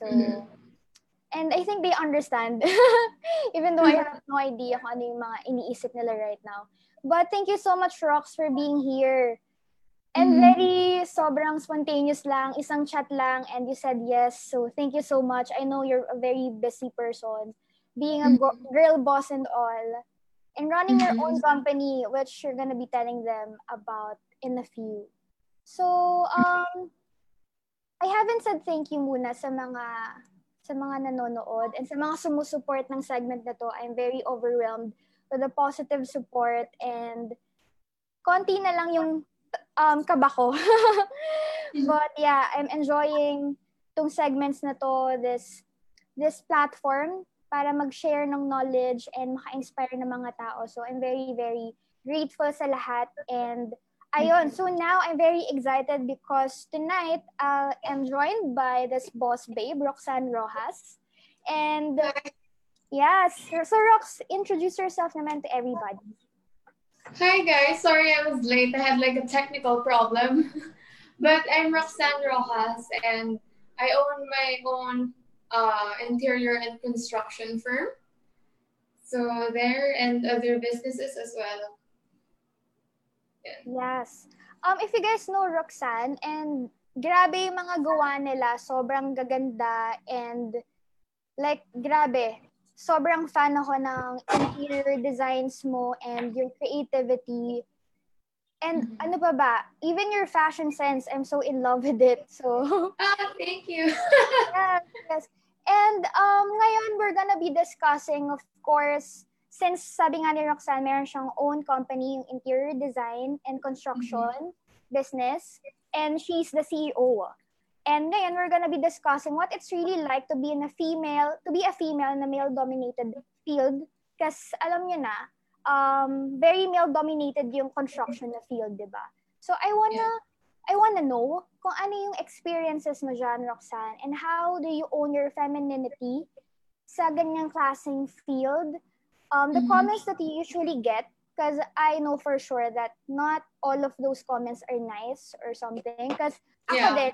So, and I think they understand, even though I have no idea kung ano yung mga iniisip nila right now. But thank you so much, Rox, for being here. And mm-hmm. very sobrang spontaneous lang, isang chat lang, and you said yes. So thank you so much. I know you're a very busy person, being a go- mm-hmm. girl boss and all, and running mm-hmm. your own mm-hmm. company, which you're gonna be telling them about in a few. So, um, I haven't said thank you muna sa mga sa mga nanonood and sa mga sumusuport ng segment na to. I'm very overwhelmed with the positive support and konti na lang yung um, kaba ko. But yeah, I'm enjoying tong segments na to, this this platform para mag-share ng knowledge and maka-inspire ng mga tao. So I'm very, very grateful sa lahat and Ayun, so now I'm very excited because tonight uh, I'm joined by this boss babe, Roxanne Rojas. And yes, so Rox, introduce yourself naman to everybody. Hi guys, sorry I was late. I had like a technical problem. but I'm Roxanne Rojas and I own my own uh, interior and construction firm. So there and other businesses as well. Yes. Um, if you guys know Roxanne, and grabe yung mga gawa nila, sobrang gaganda, and like, grabe, sobrang fan ako ng interior designs mo and your creativity. And mm-hmm. ano pa ba, even your fashion sense, I'm so in love with it. So, ah, thank you. yes, yes. And um, ngayon, we're gonna be discussing, of course, since sabi nga ni Roxanne, meron siyang own company, yung interior design and construction mm-hmm. business, and she's the CEO. And ngayon, we're gonna be discussing what it's really like to be in a female, to be a female in a male-dominated field. Kasi alam niyo na, um, very male-dominated yung construction na field, di ba? So I wanna, yeah. I wanna know kung ano yung experiences mo dyan, Roxanne, and how do you own your femininity sa ganyang klaseng field um, the mm-hmm. comments that you usually get, because I know for sure that not all of those comments are nice or something. Because yeah.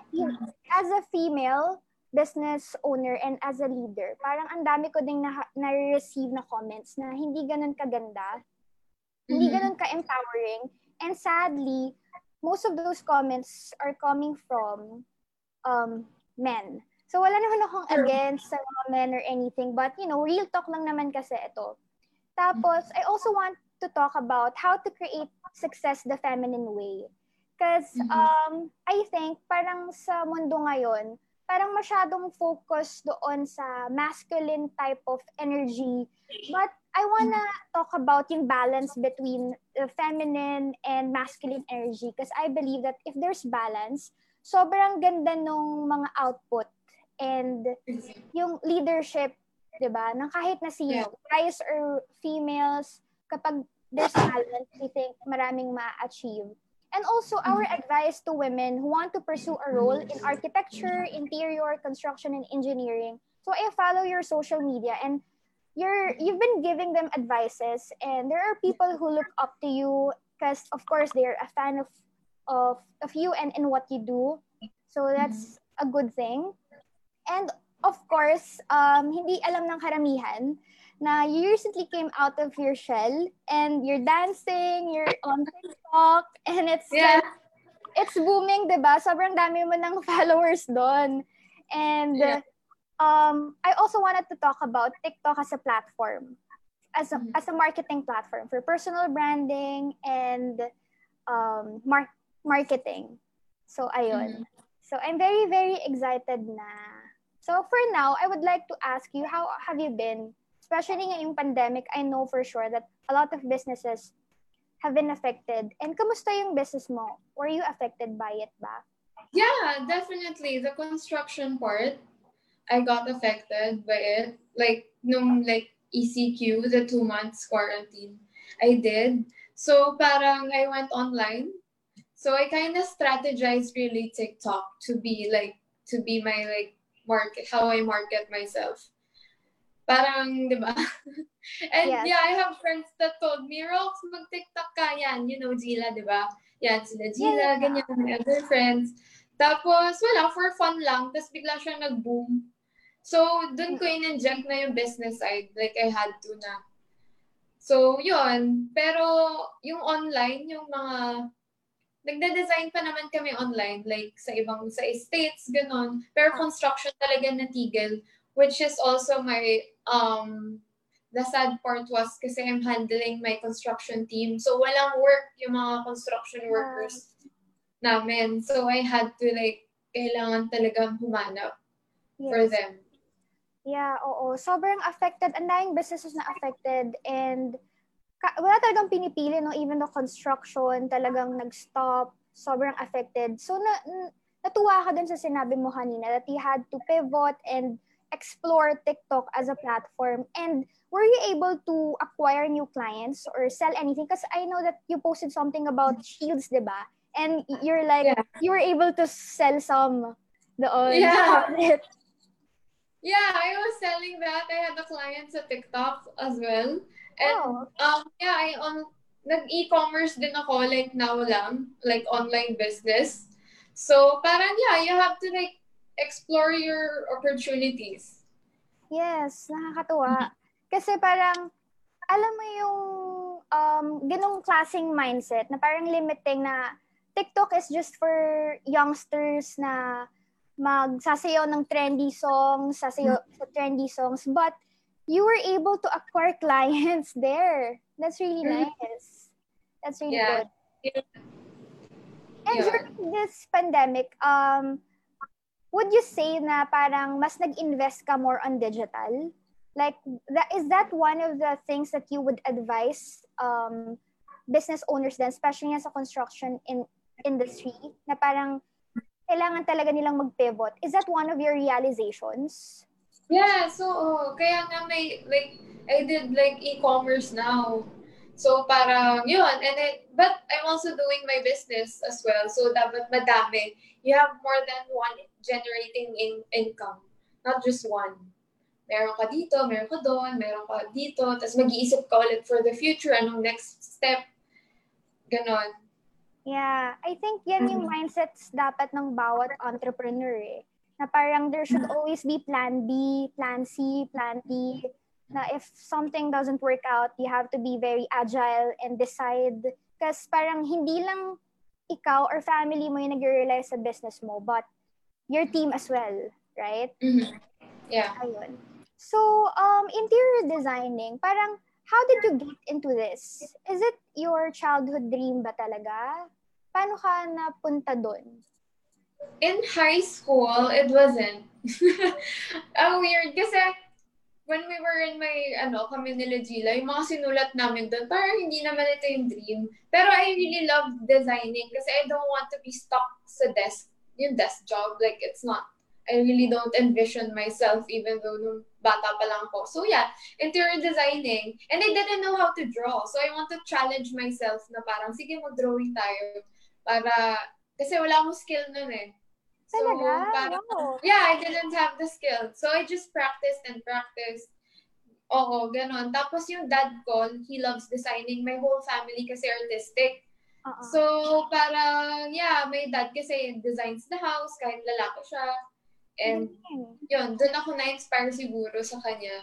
as a female business owner and as a leader, parang ang dami ko ding na- na-receive na comments na hindi ganun kaganda, mm-hmm. hindi ganun ka-empowering. And sadly, most of those comments are coming from um, men. So wala naman akong against sa mga men or anything, but you know, real talk lang naman kasi ito tapos, I also want to talk about how to create success the feminine way. Because mm-hmm. um, I think parang sa mundo ngayon, parang masyadong focus doon sa masculine type of energy. But I wanna talk about yung balance between the feminine and masculine energy because I believe that if there's balance, sobrang ganda nung mga output and yung leadership 'di ba? Nang kahit na sino, yeah. guys or females, kapag there's talent, we think maraming ma-achieve. And also our mm-hmm. advice to women who want to pursue a role in architecture, interior, construction, and engineering. So I follow your social media and you're you've been giving them advices and there are people who look up to you because of course they're a fan of of of you and in what you do. So that's mm-hmm. a good thing. And of course, um, hindi alam ng karamihan na you recently came out of your shell and you're dancing, you're on TikTok, and it's yeah. like, it's booming, di ba? Sobrang dami mo ng followers doon. And yeah. um, I also wanted to talk about TikTok as a platform, as a, mm-hmm. as a marketing platform for personal branding and um, mar- marketing. So, ayun. Mm-hmm. So, I'm very, very excited na So for now, I would like to ask you, how have you been? Especially ngayong pandemic, I know for sure that a lot of businesses have been affected. And kamusta yung business mo? Were you affected by it ba? Yeah, definitely. The construction part, I got affected by it. Like, nung like ECQ, the two months quarantine, I did. So parang I went online. So I kind of strategized really TikTok to be like, to be my like market, how I market myself. Parang, di ba? And yes. yeah, I have friends that told me, Rox, mag-TikTok ka yan. You know, Gila, di ba? Yan, sila Gila, yeah. ganyan, my other friends. Tapos, wala, for fun lang. Tapos bigla siya nag-boom. So, dun ko in-inject na yung business side. Like, I had to na. So, yun. Pero, yung online, yung mga nagde-design pa naman kami online, like sa ibang, sa estates, ganun. Pero construction talaga natigil, which is also my, um, the sad part was kasi I'm handling my construction team. So, walang work yung mga construction workers namin. So, I had to like, kailangan talagang humanap yes. for them. Yeah, oo. Sobrang affected. Ang daming businesses na affected and ka- wala talagang pinipili, no? Even the construction talagang nag-stop, sobrang affected. So, na, natuwa ka dun sa sinabi mo kanina that you had to pivot and explore TikTok as a platform. And were you able to acquire new clients or sell anything? Because I know that you posted something about shields, di ba? And you're like, yeah. you were able to sell some doon. Yeah. yeah, I was selling that. I had a client sa TikTok as well. And oh. um yeah, I on nag-e-commerce din ako like now lang, like online business. So parang yeah, you have to like explore your opportunities. Yes, nakakatuwa. Kasi parang alam mo yung um ganung klaseng mindset na parang limiting na TikTok is just for youngsters na magsasayaw ng trendy songs, sasayaw sa trendy songs, but you were able to acquire clients there. That's really mm-hmm. nice. That's really yeah. good. And yeah. during this pandemic, um, would you say na parang mas nag-invest ka more on digital? Like, that, is that one of the things that you would advise um, business owners then, especially sa construction in industry, na parang kailangan talaga nilang mag-pivot? Is that one of your realizations? Yeah, so oh, kaya nga may like I did like e-commerce now. So parang yun and it, but I'm also doing my business as well. So dapat madami. You have more than one generating in income, not just one. Meron ka dito, meron ka doon, meron ka dito, tapos mag-iisip ka ulit for the future, anong next step. Ganon. Yeah, I think yan yung mm-hmm. mindsets dapat ng bawat entrepreneur eh na parang there should always be plan B, plan C, plan D. Na if something doesn't work out, you have to be very agile and decide. Kasi parang hindi lang ikaw or family mo yung nag-rely sa business mo, but your team as well, right? Mm-hmm. Yeah. Ayun. So, um, interior designing, parang how did you get into this? Is it your childhood dream ba talaga? Paano ka napunta doon? In high school, it wasn't. Ang weird kasi when we were in my, ano, kami nila Gila, yung mga sinulat namin doon, parang hindi naman ito yung dream. Pero I really love designing kasi I don't want to be stuck sa desk, yung desk job. Like, it's not, I really don't envision myself even though nung bata pa lang ako. So yeah, interior designing. And I didn't know how to draw. So I want to challenge myself na parang, sige, mag-drawing tayo para kasi wala akong skill nun eh. So, Talaga? Parang, wow. Yeah, I didn't have the skill. So, I just practiced and practiced. Oo, ganun. Tapos yung dad ko, he loves designing. My whole family kasi artistic. Uh-uh. So, parang, yeah, my dad kasi designs the house, kahit lalaki siya. And, mm-hmm. yun, doon ako na-inspire siguro sa kanya.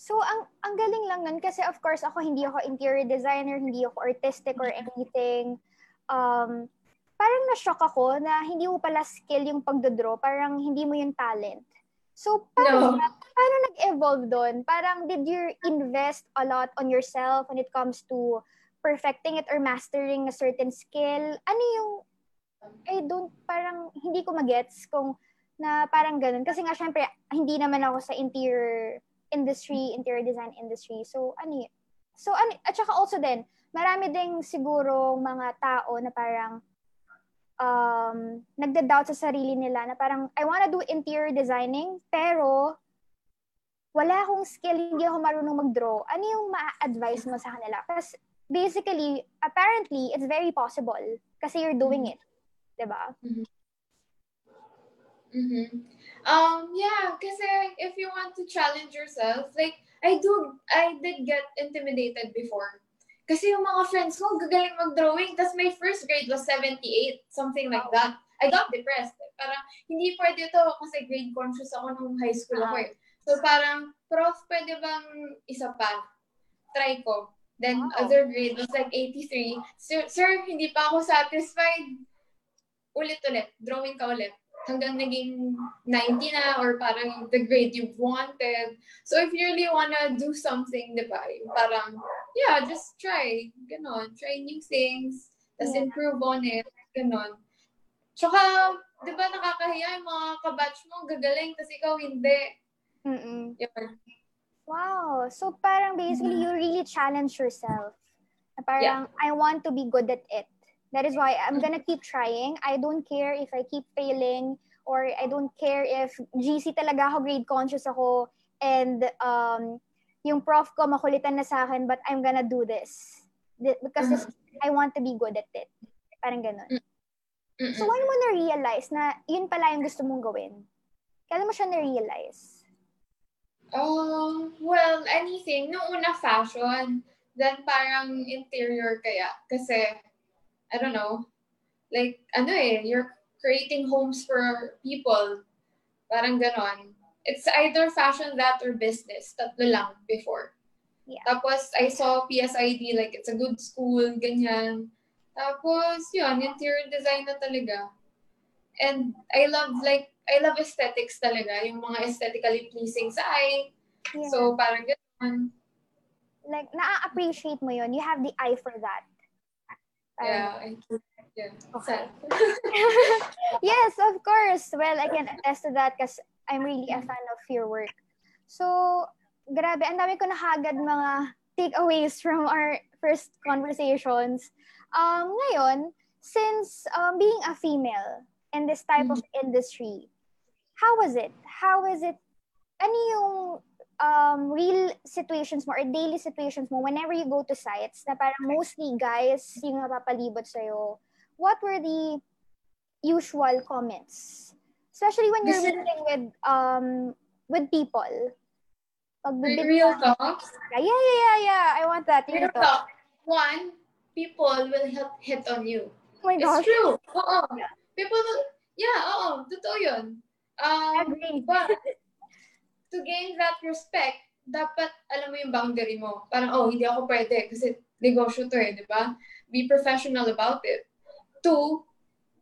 So, ang ang galing lang nun kasi of course ako hindi ako interior designer, hindi ako artistic or anything. Um, parang na-shock ako na hindi mo pala skill yung pagdodraw, parang hindi mo yung talent. So, paano, no. paano nag-evolve doon? Parang did you invest a lot on yourself when it comes to perfecting it or mastering a certain skill? Ano yung, I don't, parang hindi ko magets kung na parang ganun. Kasi nga, syempre, hindi naman ako sa interior industry, interior design industry. So, ano yun? So, ano, at saka also din, marami ding siguro mga tao na parang um, nagda-doubt sa sarili nila na parang, I wanna do interior designing, pero wala akong skill, hindi ako marunong mag-draw. Ano yung ma-advise mo sa kanila? Kasi basically, apparently, it's very possible kasi you're doing it. Diba? Mm-hmm. Mm-hmm. Um, yeah, kasi if you want to challenge yourself, like, I do, I did get intimidated before. Kasi yung mga friends ko, gagaling mag-drawing. Tapos my first grade was 78, something like that. I got depressed. Parang, hindi pwede to kasi grade conscious ako nung high school ako eh. So parang, prof, pwede bang isa pa? Try ko. Then wow. other grade was like 83. Sir, sir, hindi pa ako satisfied. Ulit-ulit. Drawing ka ulit. Hanggang naging 90 na or parang the grade you wanted. So if you really wanna do something, di ba? Parang, yeah, just try. Ganon. Try new things. Tapos yeah. improve on it. Ganon. Tsaka, di ba nakakahiya yung mga kabatch mo, gagaling, tapos ikaw hindi. Mm-mm. Wow. So parang basically you really challenge yourself. Parang yeah. I want to be good at it. That is why I'm gonna keep trying. I don't care if I keep failing or I don't care if GC talaga ako, grade conscious ako and um, yung prof ko makulitan na sa akin but I'm gonna do this. Because this, I want to be good at it. Parang ganun. Mm-mm. So when mo na-realize na yun pala yung gusto mong gawin? Kailan mo siya na-realize? Oh, well, anything. Nung una fashion, then parang interior kaya. Kasi, I don't know, like, ano eh, you're creating homes for people. Parang ganon. It's either fashion, that, or business. Tatlo lang before. Yeah. Tapos, I saw PSID, like, it's a good school, ganyan. Tapos, yun, interior design na talaga. And I love, like, I love aesthetics talaga, yung mga aesthetically pleasing sa eye. Yeah. So, parang ganun. Like, na-appreciate mo yun. You have the eye for that. Yeah, yeah. Okay. yes, of course. Well, I can attest to that because I'm really a fan of your work. So, grabe, ang dami ko nahagad mga takeaways from our first conversations. Um, ngayon, since um, being a female in this type mm-hmm. of industry, how was it? How is it? Ano yung um, real situations mo or daily situations mo whenever you go to sites na parang mostly guys yung napapalibot sa'yo, what were the usual comments? Especially when you're meeting with um with people. Pag real talk? Yeah, yeah, yeah, yeah. I want that. Real, real talk. talk. One, people will hit, hit on you. Oh my gosh. It's true. Oo. People will, yeah, oo. Totoo yun. Um, but to gain that respect, dapat alam mo yung boundary mo. Parang, oh, hindi ako pwede kasi negosyo to eh, di ba? Be professional about it. Two,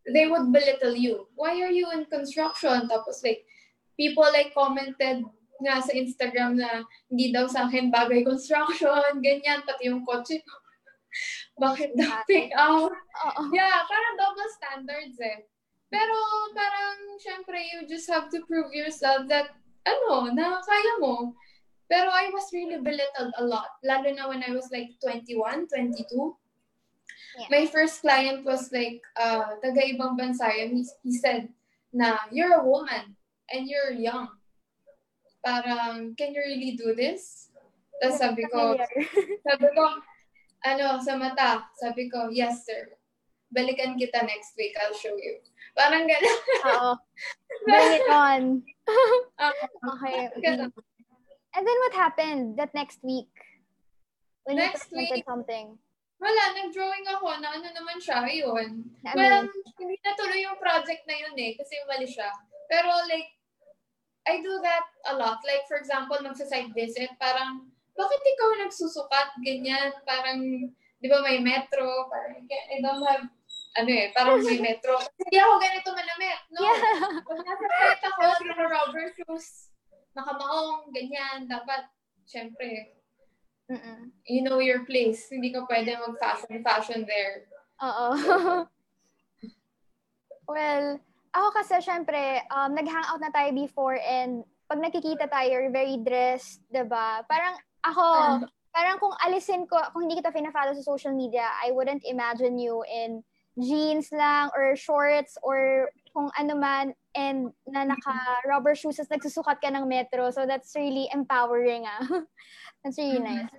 they would belittle you. Why are you in construction? Tapos like, people like commented nga sa Instagram na hindi daw sa akin bagay construction, ganyan, pati yung kotse ko. Bakit daw pick out? Yeah, parang double standards eh. Pero parang, syempre, you just have to prove yourself that, ano, na kaya mo. Pero I was really belittled a lot. Lalo na when I was like 21, 22. Yeah. My first client was like, uh, taga-ibang bansa. He, he said na, you're a woman and you're young. Parang, can you really do this? Tapos sabi ko, sabi ko, ano, sa mata, sabi ko, yes sir. Balikan kita next week, I'll show you. Parang gano'n. Oo. Bring it on. okay. okay. And then what happened that next week? When next you week, something? Wala, nag-drawing ako na ano naman siya, yun. I well, hindi natuloy yung project na yun eh, kasi mali siya. Pero like, I do that a lot. Like, for example, magsa-site visit, parang, bakit ikaw nagsusukat, ganyan, parang, di ba may metro, parang, I don't have ano eh, parang may metro. Hindi ako ganito manamit, no? Yeah. Pag nasa site ako, naka rubber shoes, nakamaong, ganyan, dapat, syempre, Mm-mm. you know your place. Hindi ka pwede mag-fashion-fashion there. Oo. well, ako kasi, syempre, um, nag-hangout na tayo before and pag nakikita tayo, you're very dressed, diba? Parang ako, parang kung alisin ko, kung hindi kita fina-follow sa social media, I wouldn't imagine you in jeans lang or shorts or kung ano man and na naka rubber shoes as nagsusukat ka ng metro. So that's really empowering ah. that's really nice.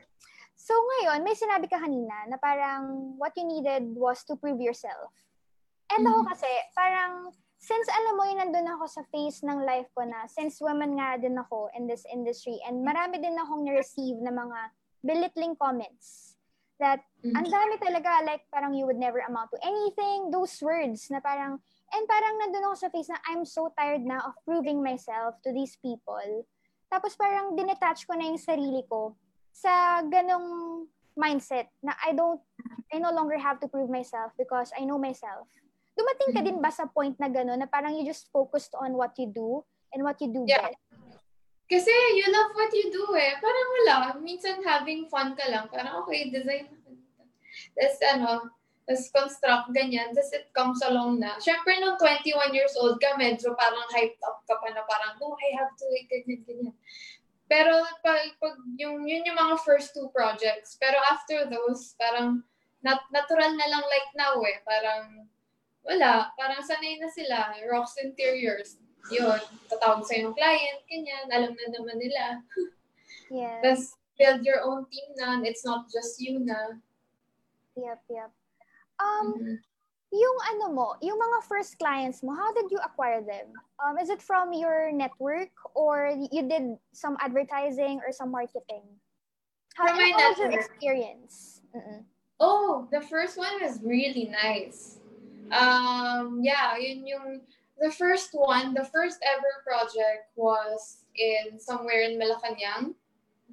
So ngayon, may sinabi ka kanina na parang what you needed was to prove yourself. And ako kasi, parang since alam mo yun, nandun ako sa phase ng life ko na, since woman nga din ako in this industry, and marami din akong na-receive na mga belittling comments that mm-hmm. ang dami talaga like parang you would never amount to anything those words na parang And parang nandun ako sa face na I'm so tired na of proving myself to these people. Tapos parang dinetach ko na yung sarili ko sa ganong mindset na I don't, I no longer have to prove myself because I know myself. Dumating ka din ba sa point na gano'n na parang you just focused on what you do and what you do Yeah. best? Kasi you love what you do eh. Parang wala. Minsan having fun ka lang. Parang okay, design ako. Tapos ano, tapos construct, ganyan. Tapos it comes along na. Siyempre, nung 21 years old ka, medyo parang hyped up ka pa na parang, oh, I have to, ganyan, ganyan. Pero pag, pag yung, yun yung mga first two projects. Pero after those, parang nat- natural na lang like now eh. Parang wala. Parang sanay na sila. Rocks Interiors. Yun. Tatawag sa yung client, ganyan. Alam na naman nila. Yes. Tapos build your own team na. It's not just you na. Yep, yep. Um, Mhm. yung ano mo, yung mga first clients mo, how did you acquire them? Um, is it from your network or you did some advertising or some marketing? How, From my was your network. experience? Mm-mm. Oh, the first one was really nice. Um, yeah, yun yung the first one, the first ever project was in somewhere in Malacanang.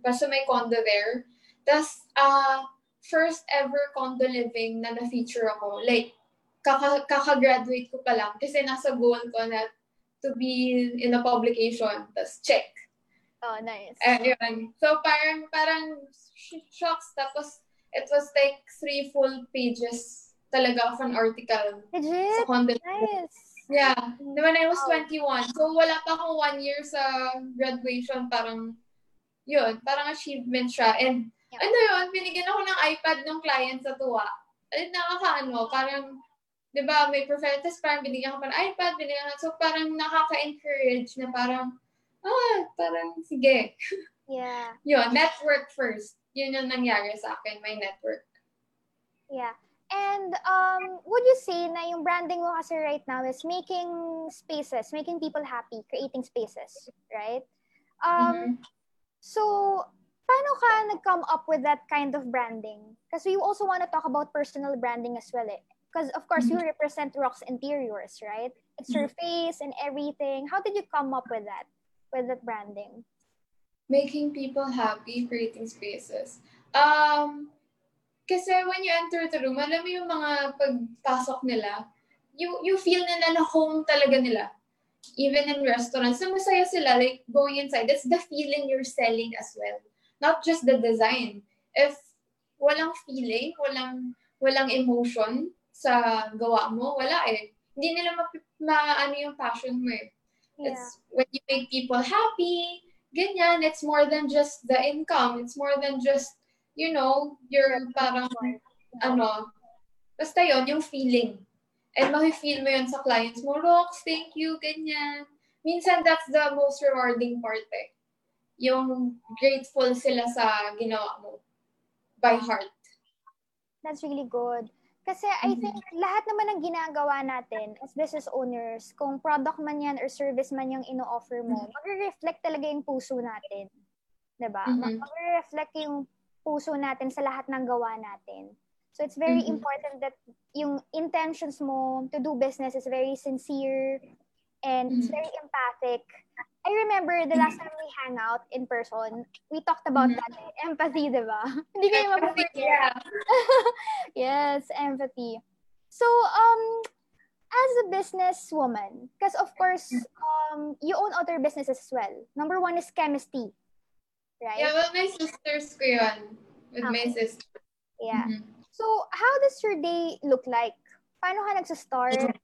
Basta may condo there. Tapos, uh, first ever condo living na na-feature ako. Like, kaka- kaka-graduate ko pa lang kasi nasa goal ko na to be in a publication. Tapos, check. Oh, nice. Ayun. So, parang, parang sh- shocks. Tapos, it was like three full pages talaga of an article sa Legit? condo. Nice. Yeah. When I was Wow. 21. So, wala pa akong one year sa graduation. Parang, yun, parang achievement siya. And, Yeah. ano yun, binigyan ako ng iPad ng client sa tuwa. At nakakaano, parang, di ba, may professor, tapos parang binigyan ko pa ng iPad, binigyan ko, so parang nakaka-encourage na parang, ah, parang, sige. Yeah. Yun, network first. Yun yung nangyari sa akin, my network. Yeah. And um, would you say na yung branding mo kasi right now is making spaces, making people happy, creating spaces, right? Um, Mhm. So, paano ka nag-come up with that kind of branding? Because you also want to talk about personal branding as well. Because of course, you represent Rocks Interiors, right? It's your face and everything. How did you come up with that, with that branding? Making people happy, creating spaces. Um, kasi when you enter the room, alam mo yung mga pagpasok nila, you, you feel nila na home talaga nila. Even in restaurants, na masaya sila, like going inside. That's the feeling you're selling as well. Not just the design. If walang feeling, walang walang emotion sa gawa mo, wala eh. Hindi nila ma, ma ano yung passion mo eh. Yeah. It's when you make people happy, ganyan, it's more than just the income. It's more than just, you know, your parang, ano, basta yon yung feeling. And mafe-feel mo yun sa clients mo, Rox, thank you, ganyan. Minsan, that's the most rewarding part eh. Yung grateful sila sa ginawa mo by heart. That's really good. Kasi I Mhm. think lahat naman ng ginagawa natin as business owners, kung product man yan or service man yung ino-offer mo, magre-reflect talaga yung puso natin. 'Di ba? Mhm. Magre-reflect yung puso natin sa lahat ng gawa natin. So it's very Mhm. important that yung intentions mo to do business is very sincere and it's Mhm. very empathic. I remember the last time we hang out in person, we talked about Mhm. that eh. Empathy, di ba? Hindi kayo mag-forget. Yeah. yes, empathy. So, um, as a businesswoman, because of course, um, you own other businesses as well. Number one is chemistry, right? Yeah, well, my sisters ko yun. With my Okay. sister. Yeah. Mhm. So, how does your day look like? Paano ka nagsa-start?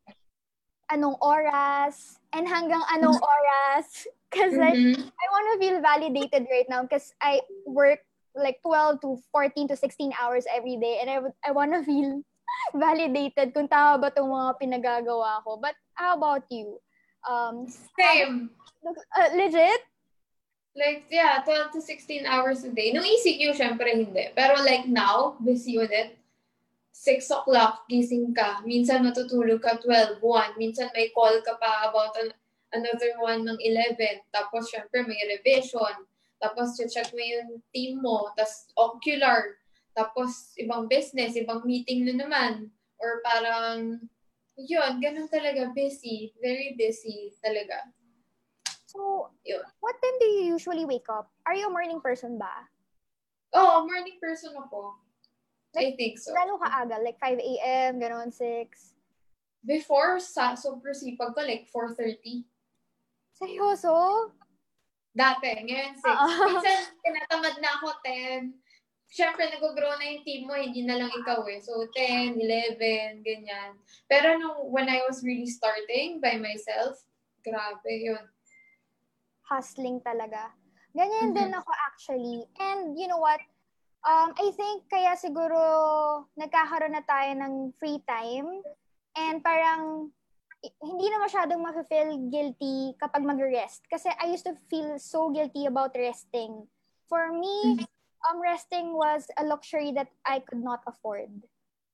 Anong oras? And hanggang anong oras? Because like, Mhm. I want to feel validated right now because I work like 12 to 14 to 16 hours every day and I would I want to feel validated kung tama ba itong mga pinagagawa ko. But how about you? Um, Same. uh, legit? Like, yeah, 12 to 16 hours a day. Nung ECQ, syempre hindi. Pero like now, busy ulit. 6 o'clock, gising ka. Minsan matutulog ka 12, 1. Minsan may call ka pa about an- another one ng 11. Tapos, syempre, may revision. Tapos, check mo yung team mo. Tapos, ocular. Tapos, ibang business, ibang meeting na naman. Or parang, Yun, ganun talaga. Busy. Very busy talaga. So, Yun. what time do you usually wake up? Are you a morning person ba? Oo, oh, morning person ako. Like, I think so. Gano'n ka aga? Like 5 a.m., gano'n, 6? Before, sa super sipag ko, like 4.30. Seryoso? Dati, ngayon 6. Uh-huh. Minsan, tinatamad na ako 10. Siyempre, nag-grow na yung team mo, hindi na lang ikaw eh. So, 10, 11, ganyan. Pero nung, when I was really starting by myself, grabe yun. Hustling talaga. Ganyan mm-hmm. din ako actually. And you know what? Um, I think kaya siguro nagkakaroon na tayo ng free time and parang hindi na masyadong ma-feel guilty kapag mag-rest. Kasi I used to feel so guilty about resting. For me, mm-hmm um, resting was a luxury that I could not afford.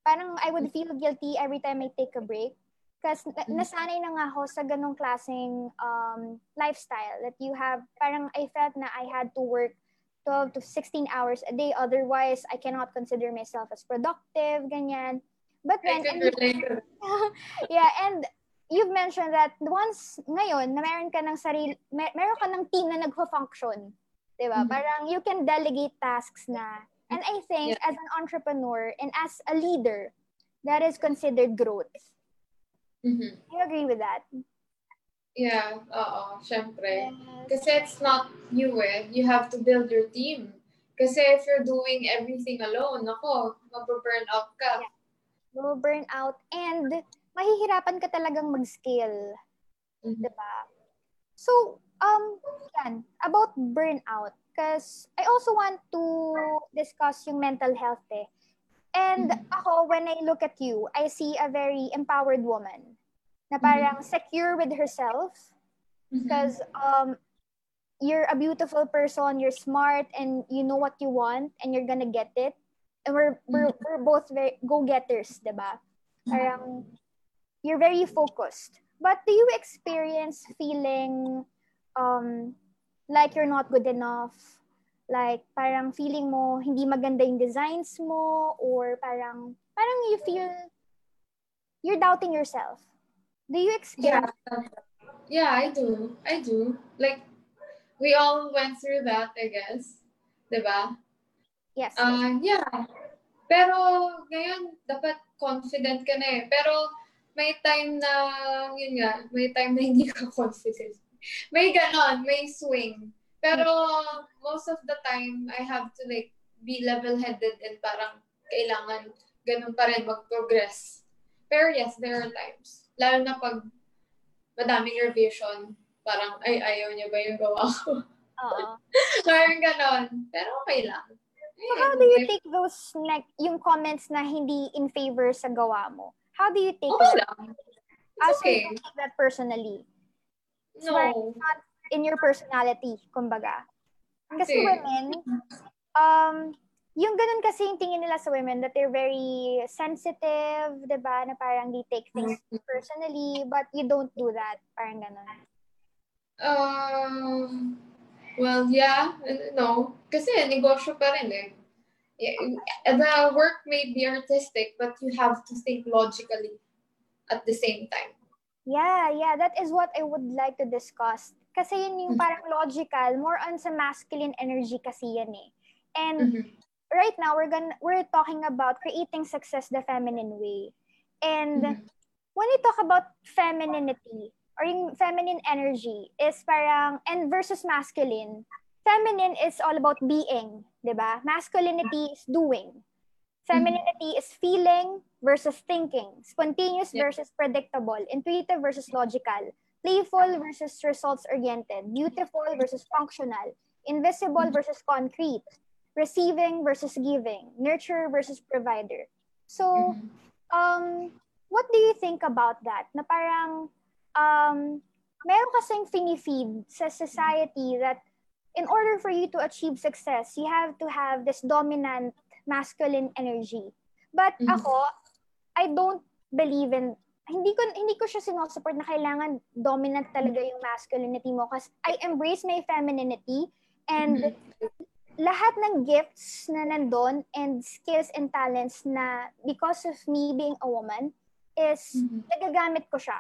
Parang I would feel guilty every time I take a break. Kasi mm-hmm. nasanay na nga ako sa ganong klaseng um, lifestyle that you have, parang I felt na I had to work 12 to 16 hours a day. Otherwise, I cannot consider myself as productive, ganyan. But then, and, yeah, and you've mentioned that once ngayon na meron ka ng sarili, mer- meron ka ng team na nagpo-function, 'Di ba? Mm-hmm. Parang you can delegate tasks na. And I think yeah. as an entrepreneur and as a leader, that is considered growth. Mm-hmm. You agree with that? Yeah, oo, syempre. Yes. Kasi it's not you eh. You have to build your team. Kasi if you're doing everything alone, ako, mababurn out ka. Yeah. Mababurn out and mahihirapan ka talagang mag-scale. Mm-hmm. Diba? So, um, yan, about burnout. Because I also want to discuss yung mental health eh. And mm-hmm. ako, when I look at you, I see a very empowered woman na parang mm-hmm. secure with herself because mm-hmm. um, you're a beautiful person, you're smart, and you know what you want, and you're gonna get it. And we're, we're, mm-hmm. we're both very go-getters, diba? Mm-hmm. Parang, you're very focused. But do you experience feeling um, like you're not good enough, like parang feeling mo hindi maganda yung designs mo or parang parang you feel you're doubting yourself. Do you experience Yeah. Yeah, I do. I do. Like we all went through that, I guess. 'Di ba? Yes. Uh, yeah. Pero ngayon dapat confident ka na eh. Pero may time na yun nga, may time na hindi ka confident may ganon, may swing. Pero most of the time, I have to like be level-headed and parang kailangan ganun pa rin mag-progress. Pero yes, there are times. Lalo na pag madaming revision, parang, ay, ayaw niya ba yung gawa ko? Oo. parang ganon. Pero okay lang. So how do you take those, like, yung comments na hindi in favor sa gawa mo? How do you take okay it? lang. It's As okay. you take that personally? No. So, not in your personality, kumbaga. Kasi okay. women, um, yung ganun kasi yung tingin nila sa women that they're very sensitive, di ba? Na parang they take things mm-hmm. personally, but you don't do that. Parang ganun. Um, well, yeah, no. Kasi negosyo pa rin eh. The work may be artistic, but you have to think logically at the same time. Yeah, yeah, that is what I would like to discuss. Kasi yun yung mm-hmm. parang logical, more on sa masculine energy kasi yan eh. And mm-hmm. right now we're gonna we're talking about creating success the feminine way. And mm-hmm. when we talk about femininity or yung feminine energy is parang and versus masculine, feminine is all about being, 'di ba? Masculinity is doing. Femininity mm-hmm. is feeling versus thinking, spontaneous yep. versus predictable, intuitive versus logical, playful versus results-oriented, beautiful versus functional, invisible versus concrete, receiving versus giving, nurture versus provider. So, um, what do you think about that? Na parang, um, meron kasing finifeed sa society that in order for you to achieve success, you have to have this dominant masculine energy. But mm-hmm. ako, I don't believe in hindi ko hindi ko siya sinusupport na kailangan dominant talaga yung masculinity mo kasi I embrace my femininity and mm-hmm. lahat ng gifts na nandun and skills and talents na because of me being a woman is mm-hmm. nagagamit ko siya.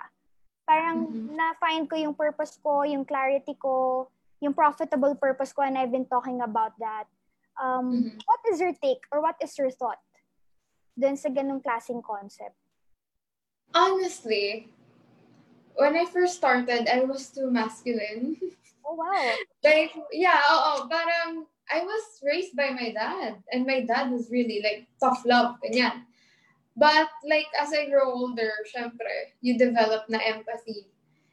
Parang mm-hmm. na-find ko yung purpose ko, yung clarity ko, yung profitable purpose ko, and I've been talking about that. Um, mm-hmm. What is your take or what is your thought dun sa ganung klaseng concept? Honestly, when I first started, I was too masculine. Oh, wow. like, yeah, oo, parang I was raised by my dad. And my dad was really like tough love, ganyan. But like as I grow older, syempre, you develop na empathy.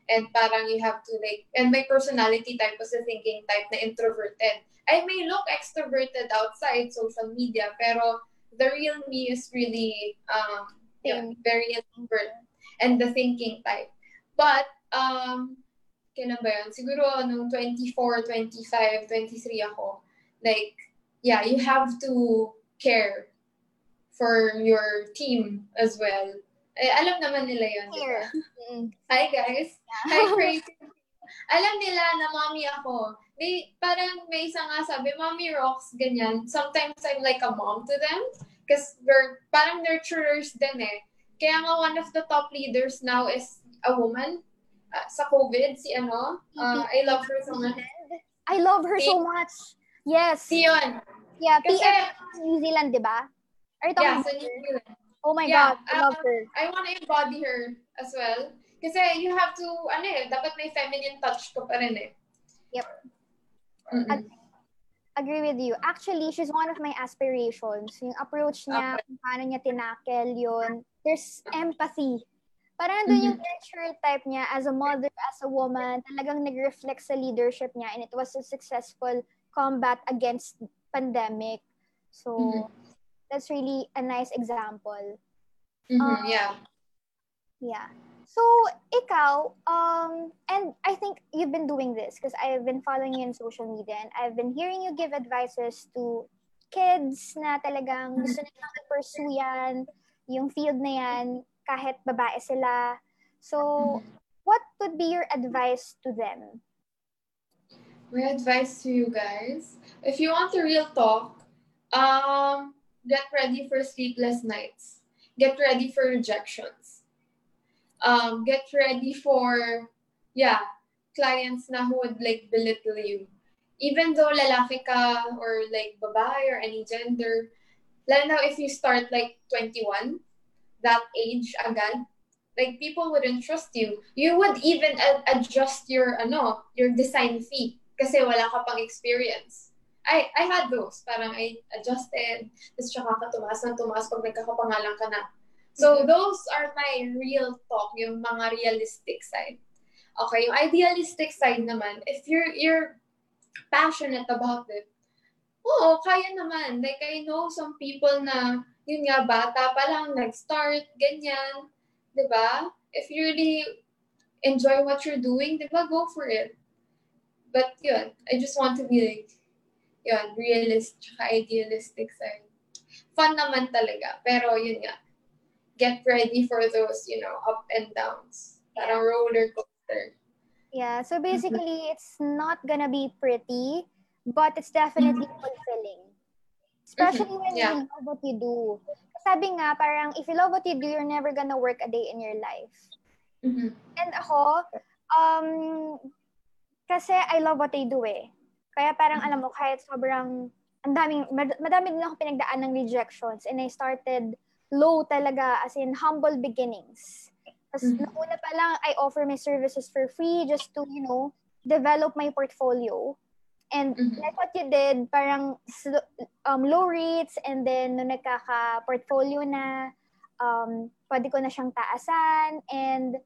And parang you have to like, and my personality type was a thinking type na introverted. I may look extroverted outside social media, pero the real me is really um, yeah, very introvert and the thinking type. But um, kailan ba yun? Siguro nung 24, 25, 23 ako. Like, yeah, you have to care for your team as well. Eh, alam naman nila yun. Mm. Hi, guys. Yeah. Hi, crazy. alam nila na mommy ako. They, parang may isa nga sabi, mommy rocks, ganyan. Sometimes I'm like a mom to them. Because we're parang nurturers din eh. Kaya nga one of the top leaders now is a woman uh, sa COVID, si ano, uh, I love her so much. I love her so much. Yes. Si yun. Yeah, Kasi, PM New Zealand, di ba? Are you talking yeah, so New Zealand. Oh my yeah, God, I love uh, her. I want to embody her as well. Kasi you have to, ano eh, dapat may feminine touch ko pa rin eh. Yep. Ag- agree with you. Actually, she's one of my aspirations. Yung approach niya, okay. kung paano niya tinakel yun. There's empathy Parang nandun yung nurture mm-hmm. type niya as a mother, as a woman, talagang nag-reflect sa leadership niya and it was a successful combat against pandemic. So, mm-hmm. that's really a nice example. Mm-hmm, um, yeah. Yeah. So, ikaw, um, and I think you've been doing this because I've been following you in social media and I've been hearing you give advices to kids na talagang gusto mm-hmm. nilang pursue yan, yung field na yan, kahit babae sila. So, what would be your advice to them? My advice to you guys, if you want a real talk, um, get ready for sleepless nights. Get ready for rejections. Um, get ready for, yeah, clients na who would like belittle you. Even though lalaki ka or like babae or any gender, lalo na if you start like 21, that age agad, like people wouldn't trust you. You would even ad- adjust your ano, your design fee kasi wala ka pang experience. I I had those. Parang I adjusted, tapos tsaka ka tumaas ng tumaas pag nagkakapangalan ka na. So those are my real talk, yung mga realistic side. Okay, yung idealistic side naman, if you're you're passionate about it, oo, kaya naman. Like I know some people na yun nga, bata pa lang, nag-start, ganyan. ba diba? If you really enjoy what you're doing, di ba, go for it. But yun, I just want to be like, yun, realist, tsaka idealistic side. Fun naman talaga. Pero yun nga, get ready for those, you know, up and downs. Parang roller coaster. Yeah, so basically, it's not gonna be pretty, but it's definitely fulfilling. Especially mm-hmm. when yeah. you love what you do. Sabi nga, parang if you love what you do, you're never gonna work a day in your life. Mm-hmm. And ako, um, kasi I love what I do eh. Kaya parang mm-hmm. alam mo, kahit sobrang, ang daming, mad- madami din ako pinagdaan ng rejections and I started low talaga, as in humble beginnings. Tapos mm-hmm. nauna pa lang, I offer my services for free just to, you know, develop my portfolio. And mm-hmm. like what you did, parang um, low rates and then nung nagkaka-portfolio na, um, pwede ko na siyang taasan and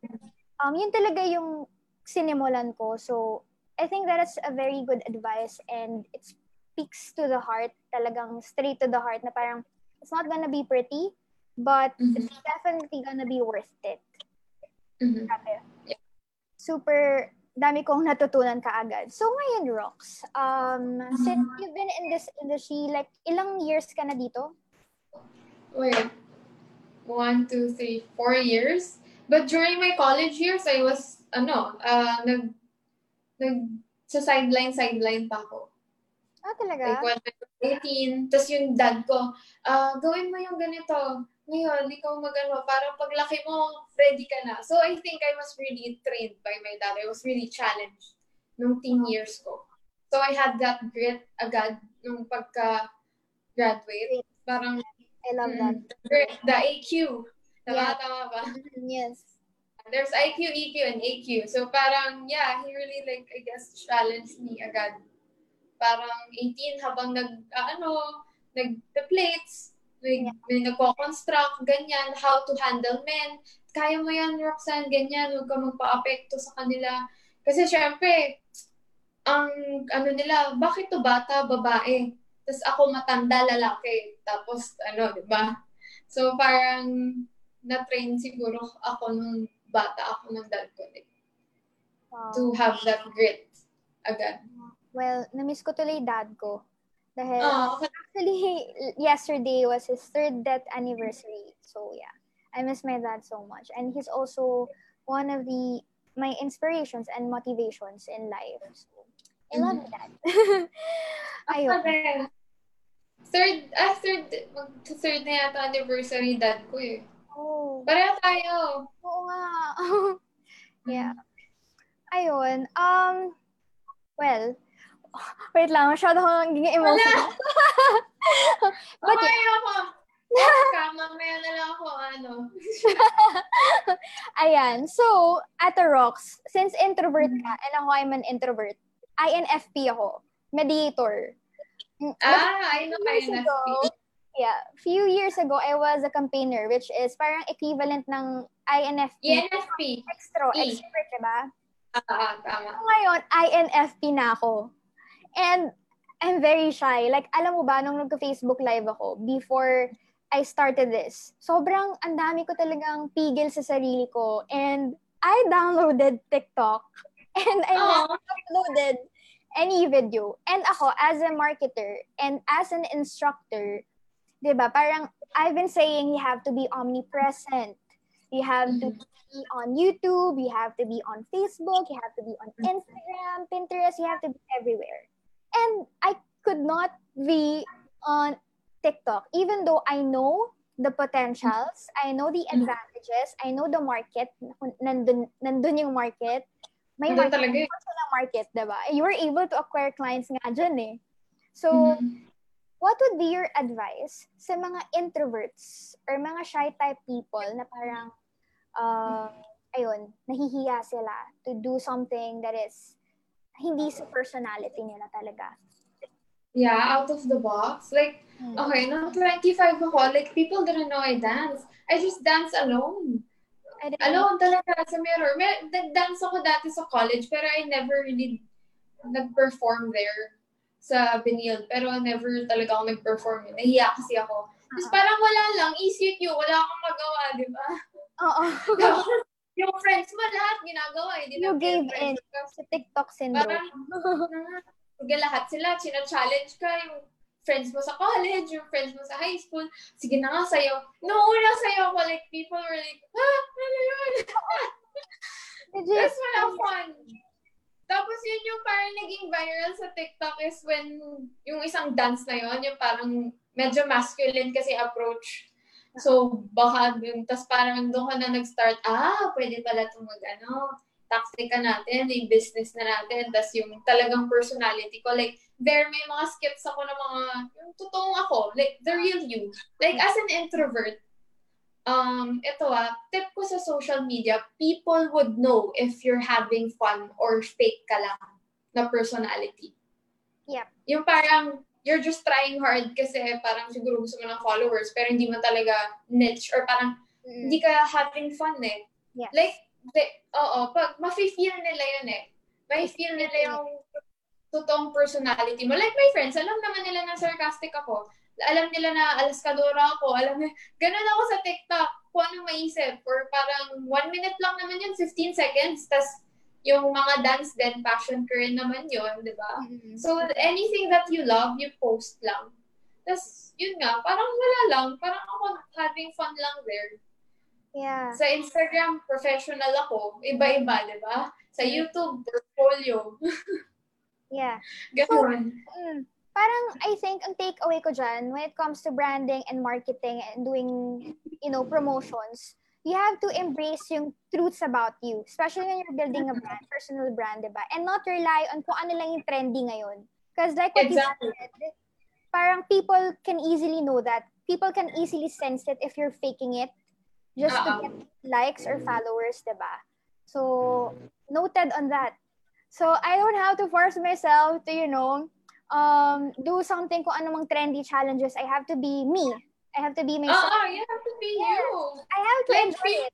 um, yun talaga yung sinimulan ko. So, I think that is a very good advice and it speaks to the heart, talagang straight to the heart na parang it's not gonna be pretty, but mm-hmm. it's definitely gonna be worth it. Mm-hmm. Yeah. Super dami kong natutunan kaagad. So ngayon, Rox, um, uh-huh. since you've been in this industry, like, ilang years ka na dito? Wait, one, two, three, four years. But during my college years, I was, ano, uh, nag, nag, sa sideline, sideline pa ako. Ah, talaga? Like, when I was 18, tapos yung dad ko, uh, gawin mo yung ganito, ngayon, ikaw magano, parang paglaki mo, ready ka na. So, I think I was really trained by my dad. I was really challenged nung teen years ko. So, I had that grit agad nung pagka-graduate. Parang, I love that. Grit, the AQ. Tama, Yeah. tama ba? Yes. There's IQ, EQ, and AQ. So, parang, yeah, he really, like, I guess, challenged me agad. Parang 18 habang nag, ah, ano, nag-plates, Yeah. may nagko-construct, ganyan, how to handle men. Kaya mo yan, Roxanne, ganyan, huwag ka magpa-apekto sa kanila. Kasi syempre, ang ano nila, bakit to bata, babae? Tapos ako matanda, lalaki. Tapos ano, di ba? So parang na-train siguro ako nung bata ako ng dad ko like, Wow. to have that grit agad. Well, na-miss ko tuloy dad ko. Dahil, Oh, actually, yesterday was his third death anniversary. So, yeah. I miss my dad so much. And he's also one of the my inspirations and motivations in life. So, I love Mhm. my dad. Ako Ayun. rin. Third, ah, third, third na yata anniversary dad ko eh. Oh, Pareho tayo. oo nga. yeah. Ayun. Um, well, wait lang. Masyado akong naging emotional. But okay, ako. Mamaya na lang ako, ano. Ayan. So, Ate Rox, since introvert ka, and ako I'm an introvert, INFP ako. Mediator. Ah, I know INFP. ago, yeah, few years ago, I was a campaigner, which is parang equivalent ng INFP. ENFP. Extro, E. extrovert, diba? Ah, ah, tama. Ngayon, INFP na ako. And I'm very shy. Like, alam mo ba, nung nagka-Facebook live ako, before I started this, sobrang ang dami ko talagang pigil sa sarili ko. And I downloaded TikTok. And I uploaded any video. And ako, as a marketer and as an instructor, di ba, parang I've been saying you have to be omnipresent. You have to Mhm. be on YouTube, you have to be on Facebook, you have to be on Instagram, Pinterest, you have to be everywhere. And I could not be on TikTok, even though I know the potentials, I know the advantages, I know the market, nandun, nandun yung market, may market, talaga eh. also na market, diba? You were able to acquire clients nga dyan eh. So, Mhm. what would be your advice sa mga introverts or mga shy type people na parang, uh, ayun, nahihiya sila to do something that is hindi sa personality nila talaga? Yeah, out of the box. Like, Hmm. okay, nung 25 ako, like, people didn't know I dance. I just dance alone. Alone talaga sa mirror. May, nag-dance ako dati sa college, pero I never really nag-perform there sa Benil. Pero never talaga ako nag-perform. yun. Nahiya kasi ako. Tapos Ah. parang wala lang, ECQ, wala akong magawa, di ba? Oo. Yung friends mo lahat ginagawa. Hindi You na gave in. sa TikTok syndrome. Parang, Sige, lahat sila, china-challenge ka, yung friends mo sa college, yung friends mo sa high school. Sige na nga, sayo. Noong una sayo ako, like, people were like, ah, ano yun? That's wala fun. Tapos yun yung parang naging viral sa TikTok is when yung isang dance na yun, yung parang medyo masculine kasi approach. So, baka dun, tas parang doon ka na nag-start, ah, pwede pala itong mag, ano, taxi ka natin, yung business na natin, tas yung talagang personality ko, like, there may mga skits ako ng mga, yung totoong ako, like, the real you. Like, as an introvert, um, ito ah, tip ko sa social media, people would know if you're having fun or fake ka lang na personality. Yep. Yung parang, you're just trying hard kasi parang siguro gusto mo ng followers, pero hindi mo talaga niche or parang Mm. hindi ka having fun eh. Yes. Like, de, oo, pag mafe-feel nila yun eh. May feel nila yung totoong personality mo. Like my friends, alam naman nila na sarcastic ako. Alam nila na alaskadora ako. Alam nila, ganun ako sa TikTok. Kung anong maisip. Or parang one minute lang naman yun, 15 seconds. Tapos yung mga dance din, passion ko rin naman yun, di ba? Mm. So, anything that you love, you post lang. Tapos, yun nga, parang wala lang. Parang ako having fun lang there. Yeah. Sa Instagram, professional ako. Iba-iba, di ba? Sa YouTube, portfolio. Yeah. Ganun. Mm. parang I think ang takeaway ko dyan when it comes to branding and marketing and doing, you know, promotions, you have to embrace yung truths about you, especially when you're building a brand, personal brand, diba? And not rely on kung ano lang yung trendy ngayon. Because like what exactly. you said, parang people can easily know that. People can easily sense it if you're faking it just Uh-oh. to get likes or followers, diba? So, noted on that. So, I don't have to force myself to, you know, um, do something kung anong trendy challenges. I have to be me. I have to be myself. Oh, you have to be yes. you. I have to like, enjoy it.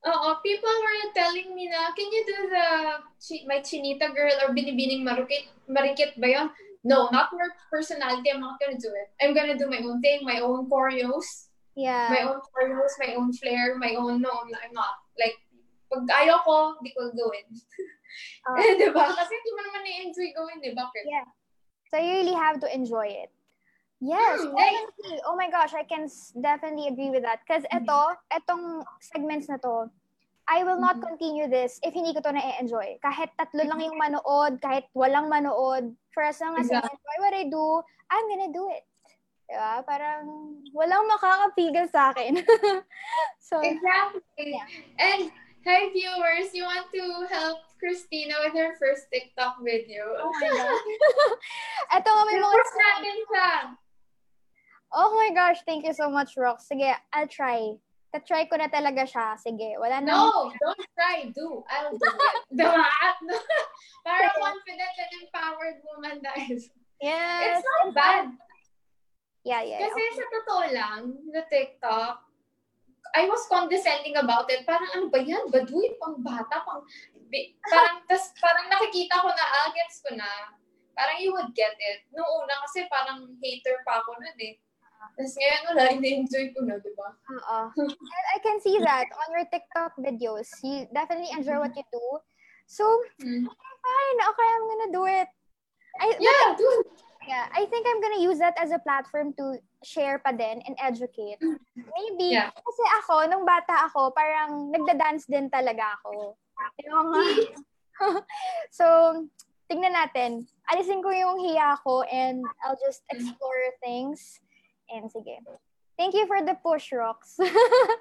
Oo, people were telling me na, can you do the chi- my chinita girl or binibining marikit, marikit ba yun? No, not for personality. I'm not gonna do it. I'm gonna do my own thing, my own choreos. Yeah. My own choreos, my own flair, my own, no, I'm not. Like, pag ayaw ko, hindi ko gawin. Uh, eh, diba? Kasi hindi mo naman na-enjoy gawin, diba? Yeah. So you really have to enjoy it. Yes, mm, definitely. Oh my gosh, I can definitely agree with that. Because ito, etong segments na to, I will not mm-hmm. continue this if hindi ko to na-enjoy. Kahit tatlo lang yung manood, kahit walang manood, for as long as. I enjoy what I do, I'm gonna do it. Diba? Parang walang makakapigil sa akin. so, exactly. Yeah. And hi viewers, you want to help Christina with her first TikTok video. Oh my God. Ito nga may mga... natin siya. Oh my gosh, thank you so much, Rox. Sige, I'll try. Ta-try ko na talaga siya. Sige, wala na. No, don't try. Do. I'll do it. diba? Para confident and empowered woman dahil. Yes. It's not bad. Yeah, yeah. Kasi okay. sa totoo lang, the TikTok, I was condescending about it. Parang ano ba yan? Baduy, pang bata, pang... Parang, tas, parang nakikita ko na, ah, gets ko na. Parang you would get it. Noong una kasi parang hater pa ako nun eh. Tapos ngayon, wala, in-enjoy ko na, di ba? Oo. And I can see that on your TikTok videos. You definitely enjoy what you do. So, mm. fine. Okay, I'm gonna do it. I, yeah, do it. Yeah, I think I'm gonna use that as a platform to share pa din and educate. Maybe, yeah. kasi ako, nung bata ako, parang nagda-dance din talaga ako. Yung, so, tingnan natin. Alisin ko yung hiya ko and I'll just explore things And sige. Thank you for the push, Rox.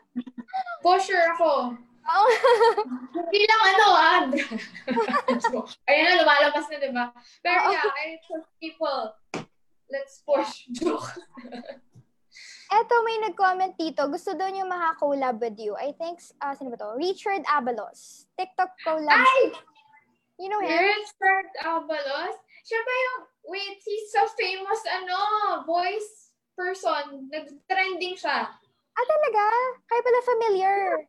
Pusher ako. Oh. Hindi lang ano, ah. Ayan na, lumalabas na, di ba? Pero oh. yeah, I push people. Let's push. Joke. Eto, may nag-comment dito. Gusto daw niyo maka-collab with you. I think, uh, sino ba to? Richard Abalos. TikTok collab. Ay! You know him? Richard Abalos? Siya ba yung, wait, he's so famous, ano, voice person, nag-trending siya. Ah, talaga? Kaya pala familiar.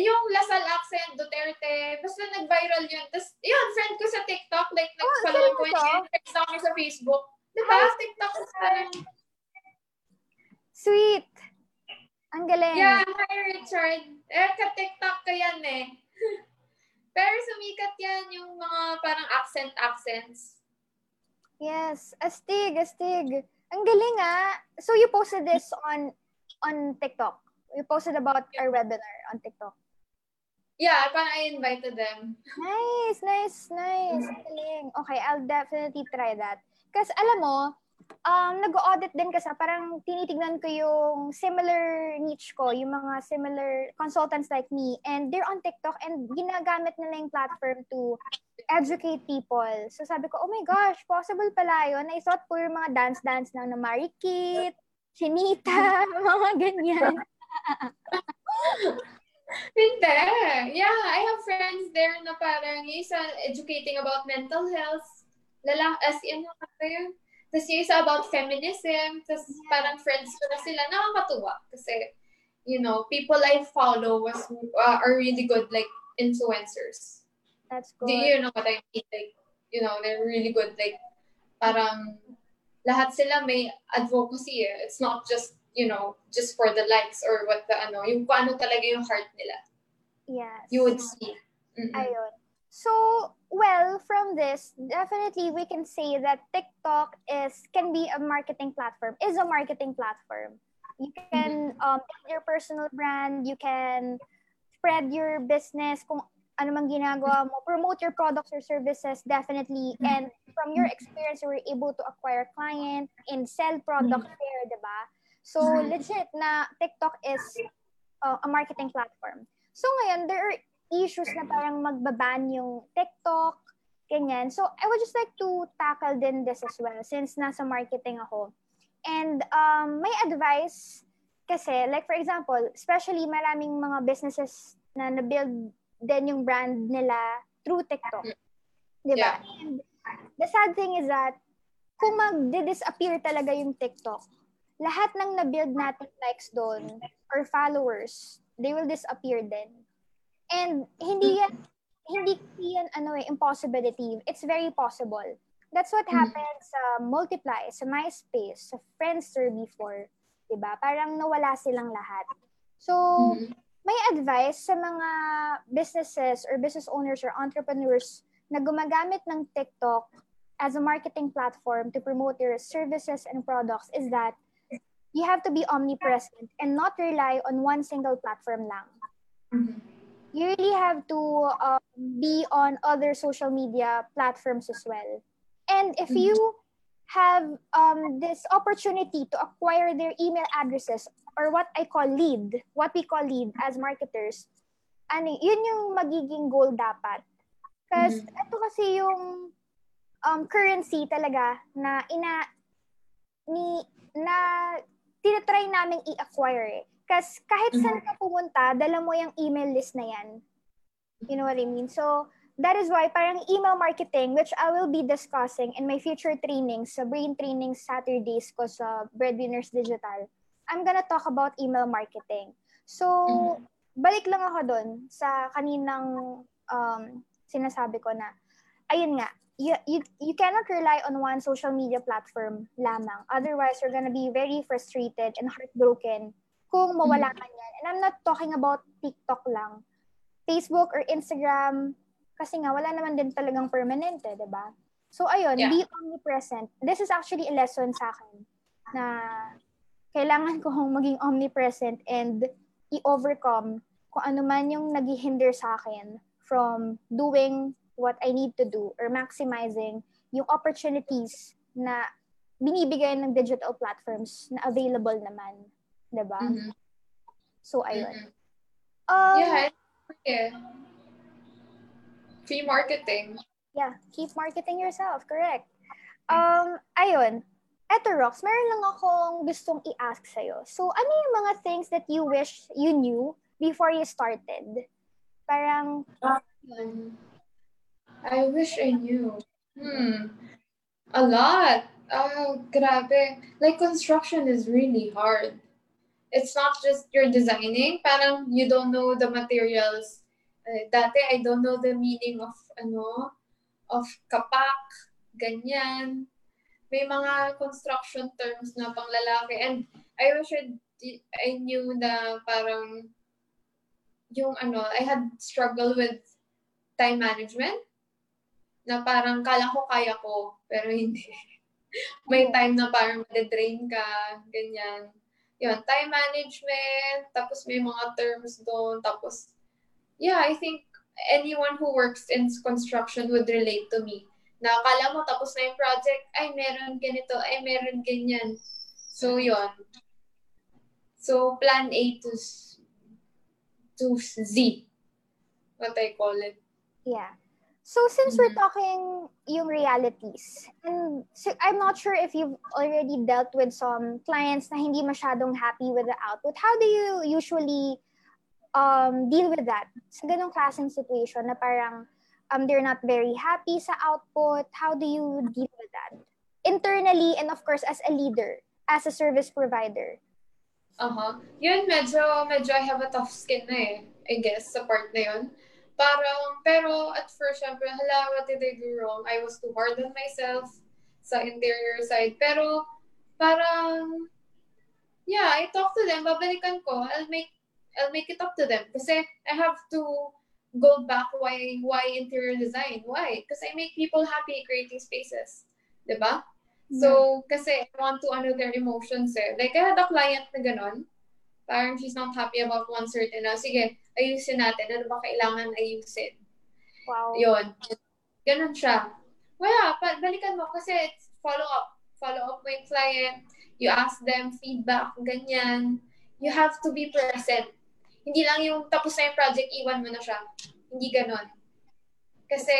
Yung Lasal accent, Duterte, basta nag-viral yun. Tapos, yun, friend ko sa TikTok, like, oh, nag-follow ko yun, text ako sa Facebook. Diba? Hi. TikTok is parang... Sweet. Ang galing. Yeah, hi Richard. Eh, ka-TikTok ka yan eh. Pero sumikat yan yung mga parang accent-accents. Yes, astig, astig. Ang galing ah. So you posted this on on TikTok. You posted about our webinar on TikTok. Yeah, parang I invited them. Nice, nice, nice. Ang galing. Okay, I'll definitely try that. Kasi alam mo, um, nag-audit din kasi parang tinitignan ko yung similar niche ko, yung mga similar consultants like me, and they're on TikTok and ginagamit nila yung platform to educate people. So sabi ko, oh my gosh, possible pala yun. I thought puro mga dance-dance lang na marikit, chinita, mga ganyan. Hindi. Yeah, I have friends there na parang isa educating about mental health. Lala, as in, ano yun? Tapos yung isa about feminism. Tapos yeah. parang friends ko na sila. Nakakatuwa. Kasi, you know, people I follow was uh, are really good, like, influencers. That's good. Do you know what I mean? Like, you know, they're really good. Like, parang lahat sila may advocacy eh. It's not just, you know, just for the likes or what the ano, yung paano talaga yung heart nila. Yes. You would see. Mm-hmm. Ayun. So, well, from this, definitely we can say that TikTok is can be a marketing platform, is a marketing platform. You can mm-hmm. um, build your personal brand, you can spread your business kung ano mang ginagawa mo, promote your products or services definitely. And from your experience, you were able to acquire client and sell products there, di ba? So, legit na TikTok is uh, a marketing platform. So, ngayon, there are issues na parang magbaban yung TikTok, ganyan. So, I would just like to tackle din this as well since nasa marketing ako. And um, my advice kasi, like for example, especially maraming mga businesses na na-build din yung brand nila through TikTok. Di ba? Yeah. And the sad thing is that kung mag-disappear talaga yung TikTok, lahat ng na-build natin likes doon or followers, they will disappear then. And hindi yan, hindi yan ano eh, impossibility. It's very possible. That's what mm-hmm. happened sa Multiply, sa MySpace, sa Friendster before. Diba? Parang nawala silang lahat. So, mm-hmm may advice sa mga businesses or business owners or entrepreneurs na gumagamit ng TikTok as a marketing platform to promote your services and products is that you have to be omnipresent and not rely on one single platform lang. Mm-hmm. You really have to um, be on other social media platforms as well. And if mm-hmm. you have um, this opportunity to acquire their email addresses or what I call lead, what we call lead as marketers, ano, yun yung magiging goal dapat. Kasi mm-hmm. ito kasi yung um, currency talaga na ina ni na tinatry namin i-acquire eh. Kasi kahit mm-hmm. saan ka pumunta, dala mo yung email list na yan. You know what I mean? So, that is why parang email marketing, which I will be discussing in my future trainings, sa brain training Saturdays ko sa Breadwinners Digital, I'm gonna talk about email marketing. So, mm-hmm. balik lang ako doon sa kaninang um, sinasabi ko na, ayun nga, you, you, you cannot rely on one social media platform lamang. Otherwise, you're gonna be very frustrated and heartbroken kung mawala mm-hmm. ka niyan. And I'm not talking about TikTok lang. Facebook or Instagram, kasi nga, wala naman din talagang permanente, di ba? So, ayun, yeah. be omnipresent. This is actually a lesson sa akin na kailangan ko maging omnipresent and i-overcome kung ano man yung naghihinder sa akin from doing what I need to do or maximizing yung opportunities na binibigay ng digital platforms na available naman. Diba? Mm-hmm. So, ayun. Mm-hmm. Um, yeah, yeah. Free marketing. Yeah, keep marketing yourself. Correct. Um, ayun. Eto, Rox, meron lang akong gustong i-ask sa'yo. So, ano yung mga things that you wish you knew before you started? Parang... Um, I wish I knew. Hmm. A lot. Oh, grabe. Like, construction is really hard. It's not just you're designing. Parang you don't know the materials. Uh, dati, I don't know the meaning of, ano, of kapak, ganyan may mga construction terms na pang lalaki. And I wish I, I knew na parang yung ano, I had struggle with time management na parang kala ko kaya ko, pero hindi. may time na parang made-drain ka, ganyan. Yun, time management, tapos may mga terms doon, tapos, yeah, I think anyone who works in construction would relate to me na akala mo tapos na yung project, ay meron ganito, ay meron ganyan. So, yon So, plan A to, to Z. What I call it. Yeah. So, since mm-hmm. we're talking yung realities, and so I'm not sure if you've already dealt with some clients na hindi masyadong happy with the output, how do you usually um, deal with that? Sa ganong klaseng situation na parang, um, they're not very happy sa output? How do you deal with that? Internally and of course as a leader, as a service provider. Uh-huh. Yun, medyo, medyo I have a tough skin na eh, I guess, sa part na yun. Parang, pero at first, syempre, hala, what did I do wrong? I was too hard on myself sa interior side. Pero, parang, yeah, I talk to them, babalikan ko, I'll make, I'll make it up to them. Kasi I have to go back why why interior design why because i make people happy creating spaces diba yeah. so kasi i want to honor their emotions eh like i had a client na ganon parang she's not happy about one certain na sige ayusin natin ano ba kailangan ayusin Wow. Yun. Ganun siya. Wala, pa, balikan mo kasi it's follow up. Follow up mo yung client. You ask them feedback, ganyan. You have to be present. Hindi lang yung tapos na yung project, iwan mo na siya. Hindi ganon. Kasi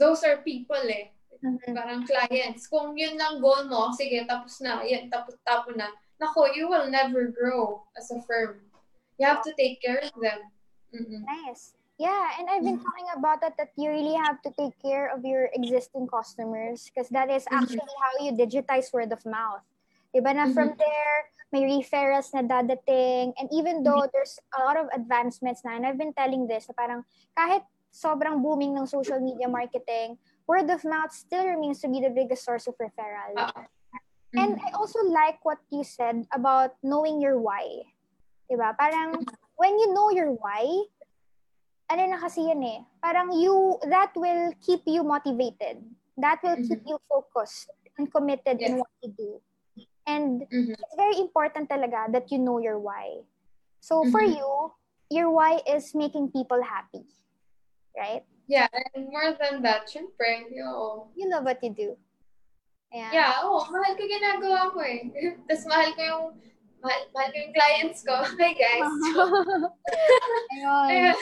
those are people eh. Mm-hmm. Parang clients. Kung yun lang goal mo, sige, tapos na, yan, tapos, tapos na. Nako, you will never grow as a firm. You have to take care of them. Mm-mm. Nice. Yeah, and I've been mm-hmm. talking about that that you really have to take care of your existing customers because that is mm-hmm. actually mm-hmm. how you digitize word of mouth. Diba na mm-hmm. from there, may referrals na dadating. And even though mm-hmm. there's a lot of advancements na, and I've been telling this, na parang kahit sobrang booming ng social media marketing, word of mouth still remains to be the biggest source of referral. Uh-huh. And I also like what you said about knowing your why. Diba? Parang when you know your why, ano na kasi yan eh, parang you, that will keep you motivated. That will mm-hmm. keep you focused and committed yes. in what you do. And mm-hmm. it's very important talaga that you know your why. So mm-hmm. for you, your why is making people happy. Right? Yeah, and more than that, syempre, yo. You love what you do. Yeah. Yeah, oh, mahal ko ginagawa ko eh. Tapos mahal ko yung mahal, mahal ko yung clients ko. Hi guys. Ayun.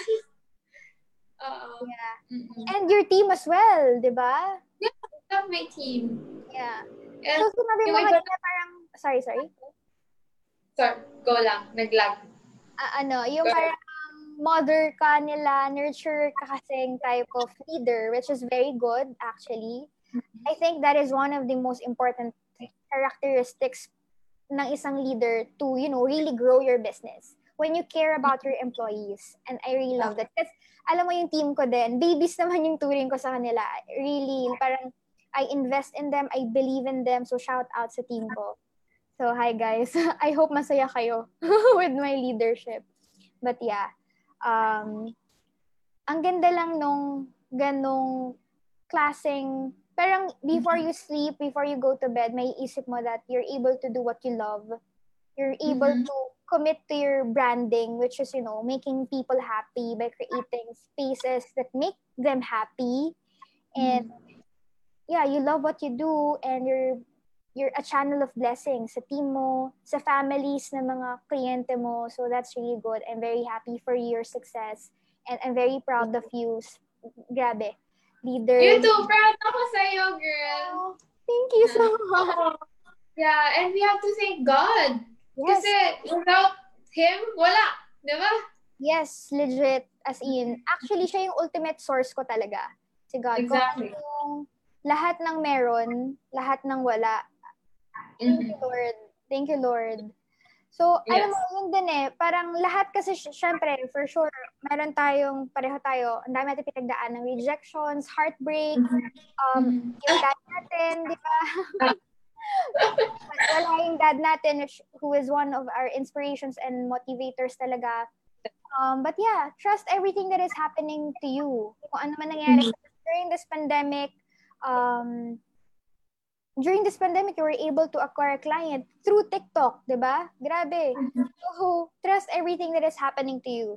Uh, yeah. Mm-hmm. And your team as well, di ba? Yeah, I love my team. Yeah. And so, sinabi mo kanina parang, sorry, sorry? Sorry, go lang, naglag. Uh, ano, yung go parang mother ka nila, nurture ka kasing type of leader, which is very good, actually. Mm-hmm. I think that is one of the most important characteristics ng isang leader to, you know, really grow your business. When you care about your employees. And I really love that. Because alam mo yung team ko din, babies naman yung turing ko sa kanila. Really, parang I invest in them, I believe in them, so shout out sa team ko. So, hi guys. I hope masaya kayo with my leadership. But yeah, um, ang ganda lang nung ganong klaseng, parang before you sleep, before you go to bed, may isip mo that you're able to do what you love. You're able mm-hmm. to commit to your branding, which is, you know, making people happy by creating spaces that make them happy. And mm. yeah, you love what you do and you're you're a channel of blessings sa team mo, sa families ng mga kliyente mo. So that's really good. I'm very happy for your success. And I'm very proud of you. Grabe. Leader. You too. Proud ako sa'yo, girl. Oh, thank you so much. Yeah, and we have to thank God Yes. Kasi without him, wala. Di ba? Yes, legit. As in, actually, siya yung ultimate source ko talaga. Si God. Exactly. Kung yung lahat ng meron, lahat ng wala. Thank mm-hmm. you, Lord. Thank you, Lord. So, yes. alam mo, yun din eh, parang lahat kasi, syempre, for sure, meron tayong, pareho tayo, ang dami natin pinagdaan ng rejections, heartbreak, mm-hmm. um, mm-hmm. yung dad natin, di ba? wala yung dad natin, who is one of our inspirations and motivators talaga. Um, but yeah, trust everything that is happening to you. Kung ano man nangyari mm-hmm. during this pandemic, um, during this pandemic, you were able to acquire a client through TikTok, di ba? Grabe. Mm-hmm. So, trust everything that is happening to you.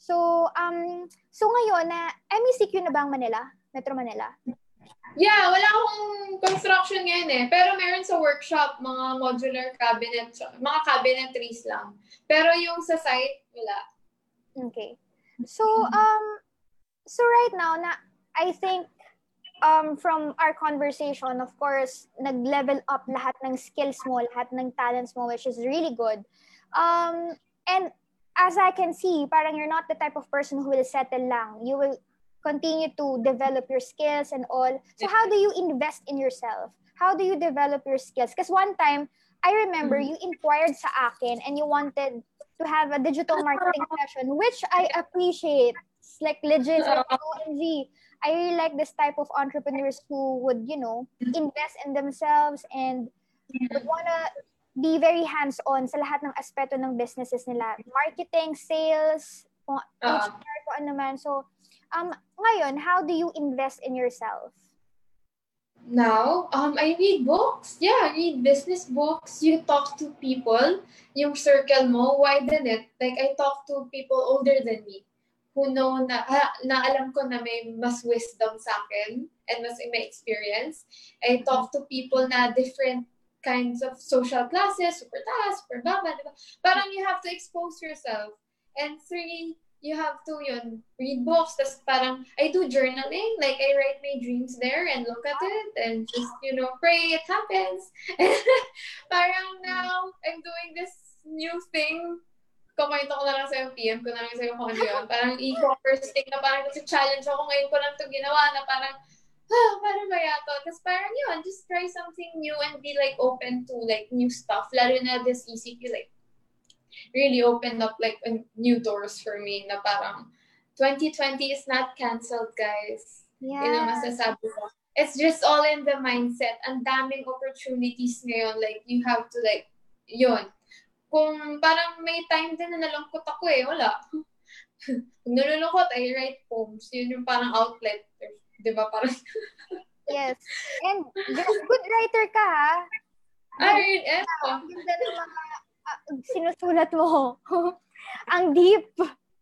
So, um, so ngayon, na MECQ na ba ang Manila? Metro Manila? Yeah, wala akong construction ngayon eh. Pero meron sa workshop, mga modular cabinet, mga cabinetries lang. Pero yung sa site, wala. Okay. So, um, so right now, na I think um, from our conversation, of course, nag-level up lahat ng skills mo, lahat ng talents mo, which is really good. Um, and as I can see, parang you're not the type of person who will settle lang. You will continue to develop your skills and all. So how do you invest in yourself? How do you develop your skills? Because one time, I remember mm-hmm. you inquired sa akin and you wanted to have a digital marketing session, which I appreciate. It's like legit, like, OMG. I really like this type of entrepreneurs who would, you know, invest in themselves and would wanna be very hands-on sa lahat ng aspeto ng businesses nila. Marketing, sales, kung. HR, kung ano man. So, Um, ngayon, how do you invest in yourself? Now, um, I read books. Yeah, I read business books. You talk to people. Yung circle mo, widen it. Like, I talk to people older than me who know na, ha, na alam ko na may mas wisdom sa akin and mas may experience. I talk to people na different kinds of social classes, super taas, super baba, diba? Parang you have to expose yourself. And three, you have to yun, read books. Tapos parang, I do journaling. Like, I write my dreams there and look at it and just, you know, pray it happens. parang now, I'm doing this new thing kumaito ko na lang sa'yo, PM ko na lang sa'yo kung ano yun. Parang e-commerce thing na parang kasi challenge ako ngayon ko lang ito ginawa na parang, ah, paano ba yato? Tapos parang yun, just try something new and be like open to like new stuff. Lalo na this ECQ, like, really opened up like new doors for me na parang 2020 is not canceled, guys. Yeah. Yun ang masasabi ko. It's just all in the mindset. Ang daming opportunities ngayon. Like, you have to like, yun, kung parang may time din na nalungkot ako eh, wala. Kung nalulungkot, I write poems. Yun yung parang outlet. Di ba? Parang... yes. And good writer ka, ha? Ay, eto. Ang ganda ng mga uh, sinusulat mo. Ang deep.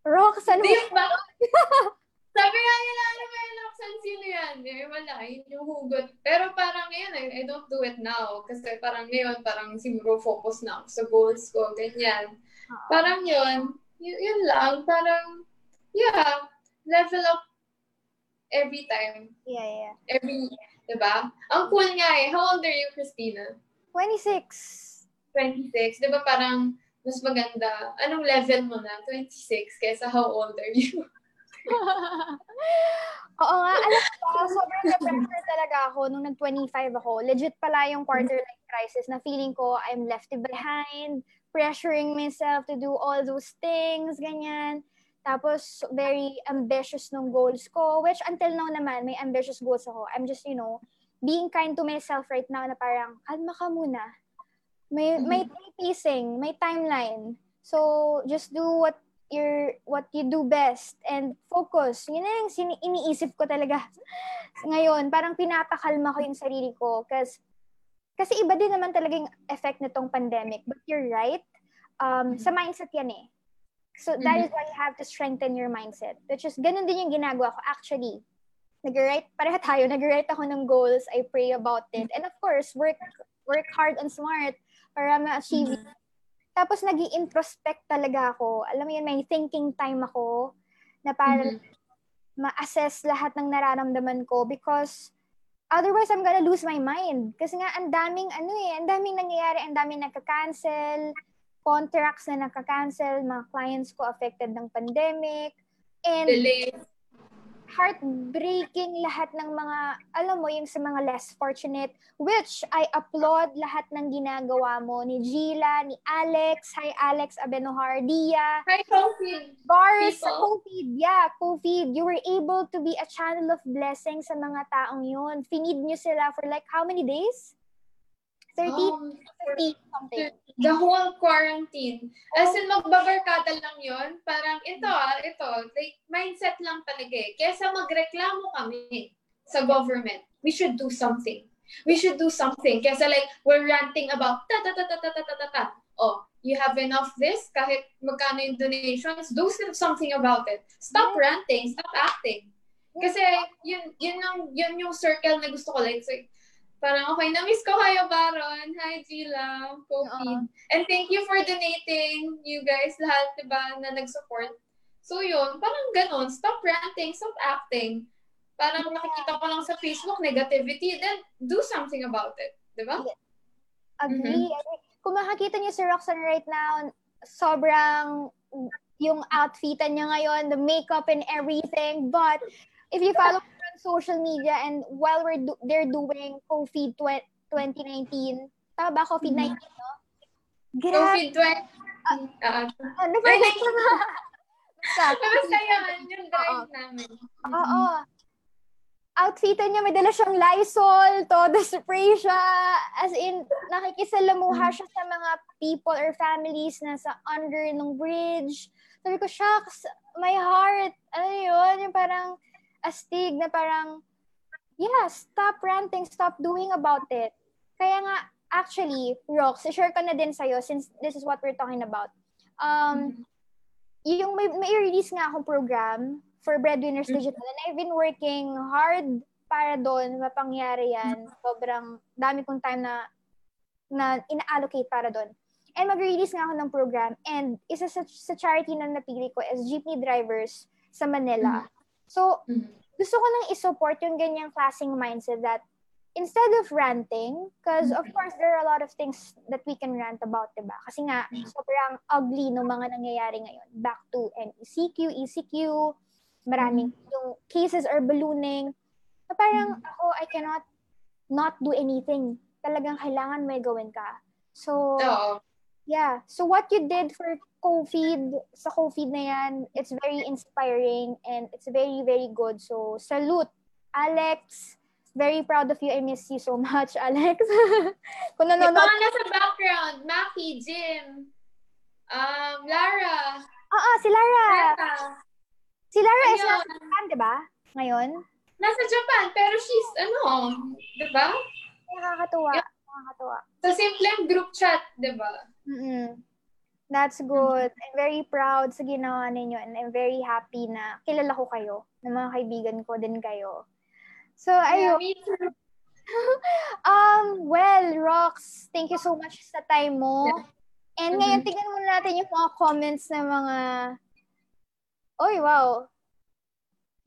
Roxanne. Deep ba? Sabi nga nila, ano ba yung Roxanne, sino yan? Eh, wala, yun yung hugot. Pero parang ngayon, I, I don't do it now. Kasi parang ngayon, parang siguro focus na ako sa goals ko, ganyan. Uh-huh. Parang yun, yun, yun lang, parang, yeah, level up every time. Yeah, yeah. Every, diba? Ang cool nga eh. How old are you, Christina? 26. 26. Diba parang, mas maganda. Anong level mo na? 26 kaysa how old are you? Oo nga, alam ko, sobrang na-pressure talaga ako nung nag-25 ako. Legit pala yung quarter life crisis na feeling ko I'm left behind, pressuring myself to do all those things, ganyan. Tapos, very ambitious nung goals ko, which until now naman, may ambitious goals ako. I'm just, you know, being kind to myself right now na parang, kalma ka muna. May, may, may pacing, may timeline. So, just do what your what you do best and focus. Yun na yung sini- iniisip ko talaga ngayon. Parang pinapakalma ko yung sarili ko kasi kasi iba din naman talaga yung effect nitong pandemic. But you're right. Um, mm-hmm. Sa mindset yan eh. So that mm-hmm. is why you have to strengthen your mindset. Which is, ganun din yung ginagawa ko. Actually, nag-write, pareha tayo, nag-write ako ng goals, I pray about it. And of course, work work hard and smart para ma-achieve mm-hmm. Tapos nag introspect talaga ako. Alam mo yun, may thinking time ako na para mm-hmm. ma-assess lahat ng nararamdaman ko because otherwise I'm gonna lose my mind. Kasi nga, ang daming, ano eh, ang daming nangyayari, ang daming nagka-cancel, contracts na nagka-cancel, mga clients ko affected ng pandemic, and Delay heartbreaking lahat ng mga, alam mo, yung sa mga less fortunate, which I applaud lahat ng ginagawa mo ni Gila, ni Alex, hi Alex Abenohar, Dia. Hi, COVID. Bars, COVID, yeah, COVID. You were able to be a channel of blessing sa mga taong yun. Finid nyo sila for like how many days? 30, um, 30 something. The whole quarantine. As in, magbabarkada lang yon Parang ito ah, ito. Like, mindset lang talaga eh. Kesa magreklamo kami sa government, we should do something. We should do something. Kesa like, we're ranting about ta ta ta ta ta ta ta ta ta. Oh, you have enough this, kahit magkano yung donations, do something about it. Stop ranting, stop acting. Kasi yun, yun, yung, yun yung circle na gusto ko. Like, so, Parang, okay, na-miss ko kayo, Baron. Hi, Gila, Kofi. Uh-huh. And thank you for donating, you guys, lahat, diba, na nag-support. So, yun, parang ganun. Stop ranting, stop acting. Parang yeah. nakikita ko lang sa Facebook, negativity, then do something about it. Diba? Yeah. Agree. Mm-hmm. Kung makakita niyo si Roxanne right now, sobrang yung outfitan niya ngayon, the makeup and everything. But if you follow social media and while we're do- they're doing COVID 2019, tama ba COVID-19, mm-hmm. no? Grabe. COVID-20. Uh, uh, ano ba? Ay, Basta yun, yung drive namin. Oo. Outfitan niya, may dala siyang Lysol, todo spray siya. As in, nakikisalamuha siya sa mga people or families na sa under ng bridge. Sabi ko, shucks, my heart. Ano yun? Yung parang, astig na parang, yeah, stop ranting, stop doing about it. Kaya nga, actually, Rox, share ko na din sa'yo since this is what we're talking about. Um, mm-hmm. yung may, may release nga akong program for Breadwinners mm-hmm. Digital and I've been working hard para doon mapangyari yan. Sobrang dami kong time na na ina-allocate para doon. And mag-release nga ako ng program and isa sa, sa charity na napili ko is jeepney drivers sa Manila. Mm-hmm. So, mm-hmm. gusto ko nang i-support yung ganyang klaseng mindset that instead of ranting, because of course there are a lot of things that we can rant about, diba? Kasi nga, sobrang ugly ng mga nangyayari ngayon. Back to NECQ, ECQ, maraming mm-hmm. yung cases are ballooning. So parang mm-hmm. ako, I cannot not do anything. Talagang kailangan may gawin ka. So, yeah. So what you did for COVID, sa COVID na yan, it's very inspiring and it's very, very good. So, salute, Alex, very proud of you. I miss you so much, Alex. Kung nanonood... Yung mga nasa background, Maki, Jim, um, Lara. Oo, si Lara. Lara. Si Lara Ayun. is nasa Japan, di ba? Ngayon? Nasa Japan, pero she's, ano, di ba? Nakakatuwa. Yeah. Nakakatuwa. Sa simpleng group chat, di ba? Mm-mm. That's good. I'm very proud sa ginawa ninyo and I'm very happy na kilala ko kayo, ng mga kaibigan ko din kayo. So, ayun. Yeah, um, well, Rox, thank you so much sa time mo. And mm-hmm. ngayon, tingnan muna natin yung mga comments ng mga... Oy, wow.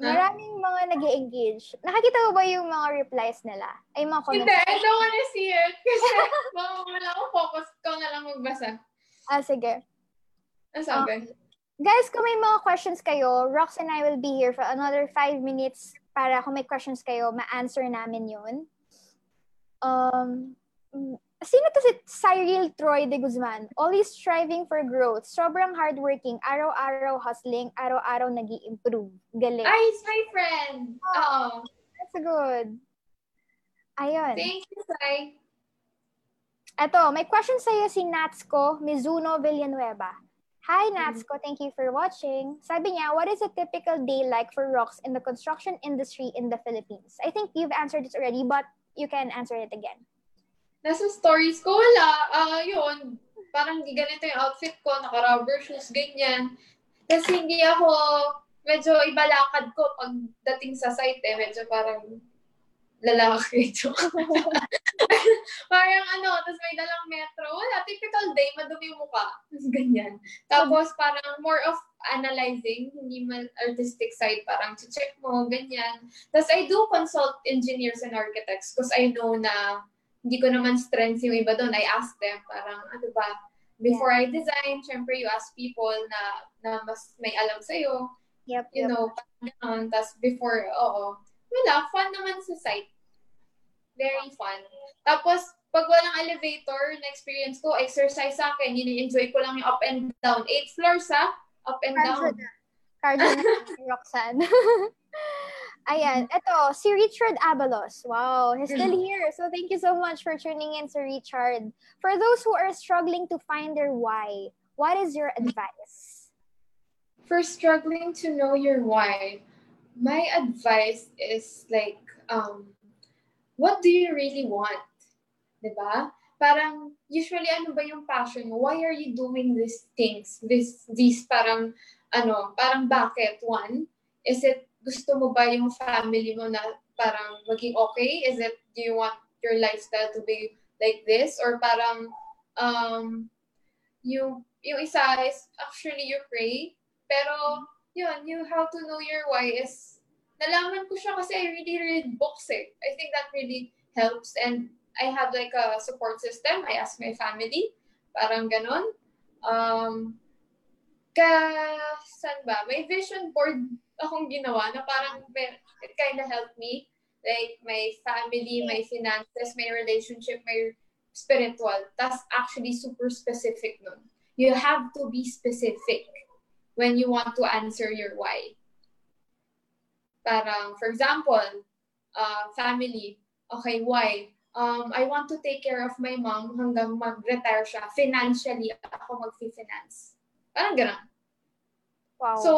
Maraming mga nag engage Nakakita mo ba yung mga replies nila? Ay, mga comments? Hindi, I don't wanna see it. Kasi wala akong focus. Ikaw na lang magbasa. Ah, sige. Ang sabi? Um, guys, kung may mga questions kayo, Rox and I will be here for another five minutes para kung may questions kayo, ma-answer namin yun. Um, sino to si Cyril Troy de Guzman? Always striving for growth. Sobrang hardworking. Araw-araw hustling. Araw-araw nag improve Galing. Ay, he's my friend. Oo. That's good. Ayun. Thank you, Sai. Ito, may question sa'yo si Natsko Mizuno Villanueva. Hi. Natsko. Thank you for watching. Sabi niya, what is a typical day like for Rox in the construction industry in the Philippines? I think you've answered this already, but you can answer it again. Nasa stories ko, wala. Uh, yun, parang ganito yung outfit ko, naka-rubber shoes, ganyan. Kasi hindi ako, medyo ibalakad ko pagdating sa site eh. Medyo parang lalaki. Parang ano, tapos may dalang metro. Wala, typical day, madumi yung mukha. Tapos ganyan. Tapos parang more of analyzing, hindi man artistic side, parang check mo, ganyan. Tapos I do consult engineers and architects because I know na hindi ko naman strengths yung iba doon. I ask them, parang ano ba, before yeah. I design, syempre you ask people na na mas may alam sa'yo. Yep, you yep. know, parang Tapos before, oo. Wala, fun naman sa site. Very fun. Tapos, pag walang elevator na experience ko, exercise sa akin, yun-enjoy ko lang yung up and down. Eight floors, ha? Up and Cardio down. Cardio na, Roxanne. Ayan, ito, si Richard Abalos. Wow, he's still here. So thank you so much for tuning in, Sir Richard. For those who are struggling to find their why, what is your advice? For struggling to know your why, my advice is like, um, what do you really want? Diba? Parang, usually, ano ba yung passion mo? Why are you doing these things? This, these parang, ano, parang bakit? One, is it, gusto mo ba yung family mo na parang maging okay? Is it, do you want your lifestyle to be like this? Or parang, um, yung, yung isa is actually you pray, pero, yun, you how to know your why is nalaman ko siya kasi I really read books eh. I think that really helps and I have like a support system. I ask my family. Parang ganon. Um, ka, saan ba? May vision board akong ginawa na parang it kind of helped me. Like, my family, my finances, my relationship, my spiritual. That's actually super specific nun. You have to be specific when you want to answer your why. Parang, for example, uh, family. Okay, why? Um, I want to take care of my mom hanggang mag-retire siya. Financially, ako mag-finance. Parang gano'n. Wow. So,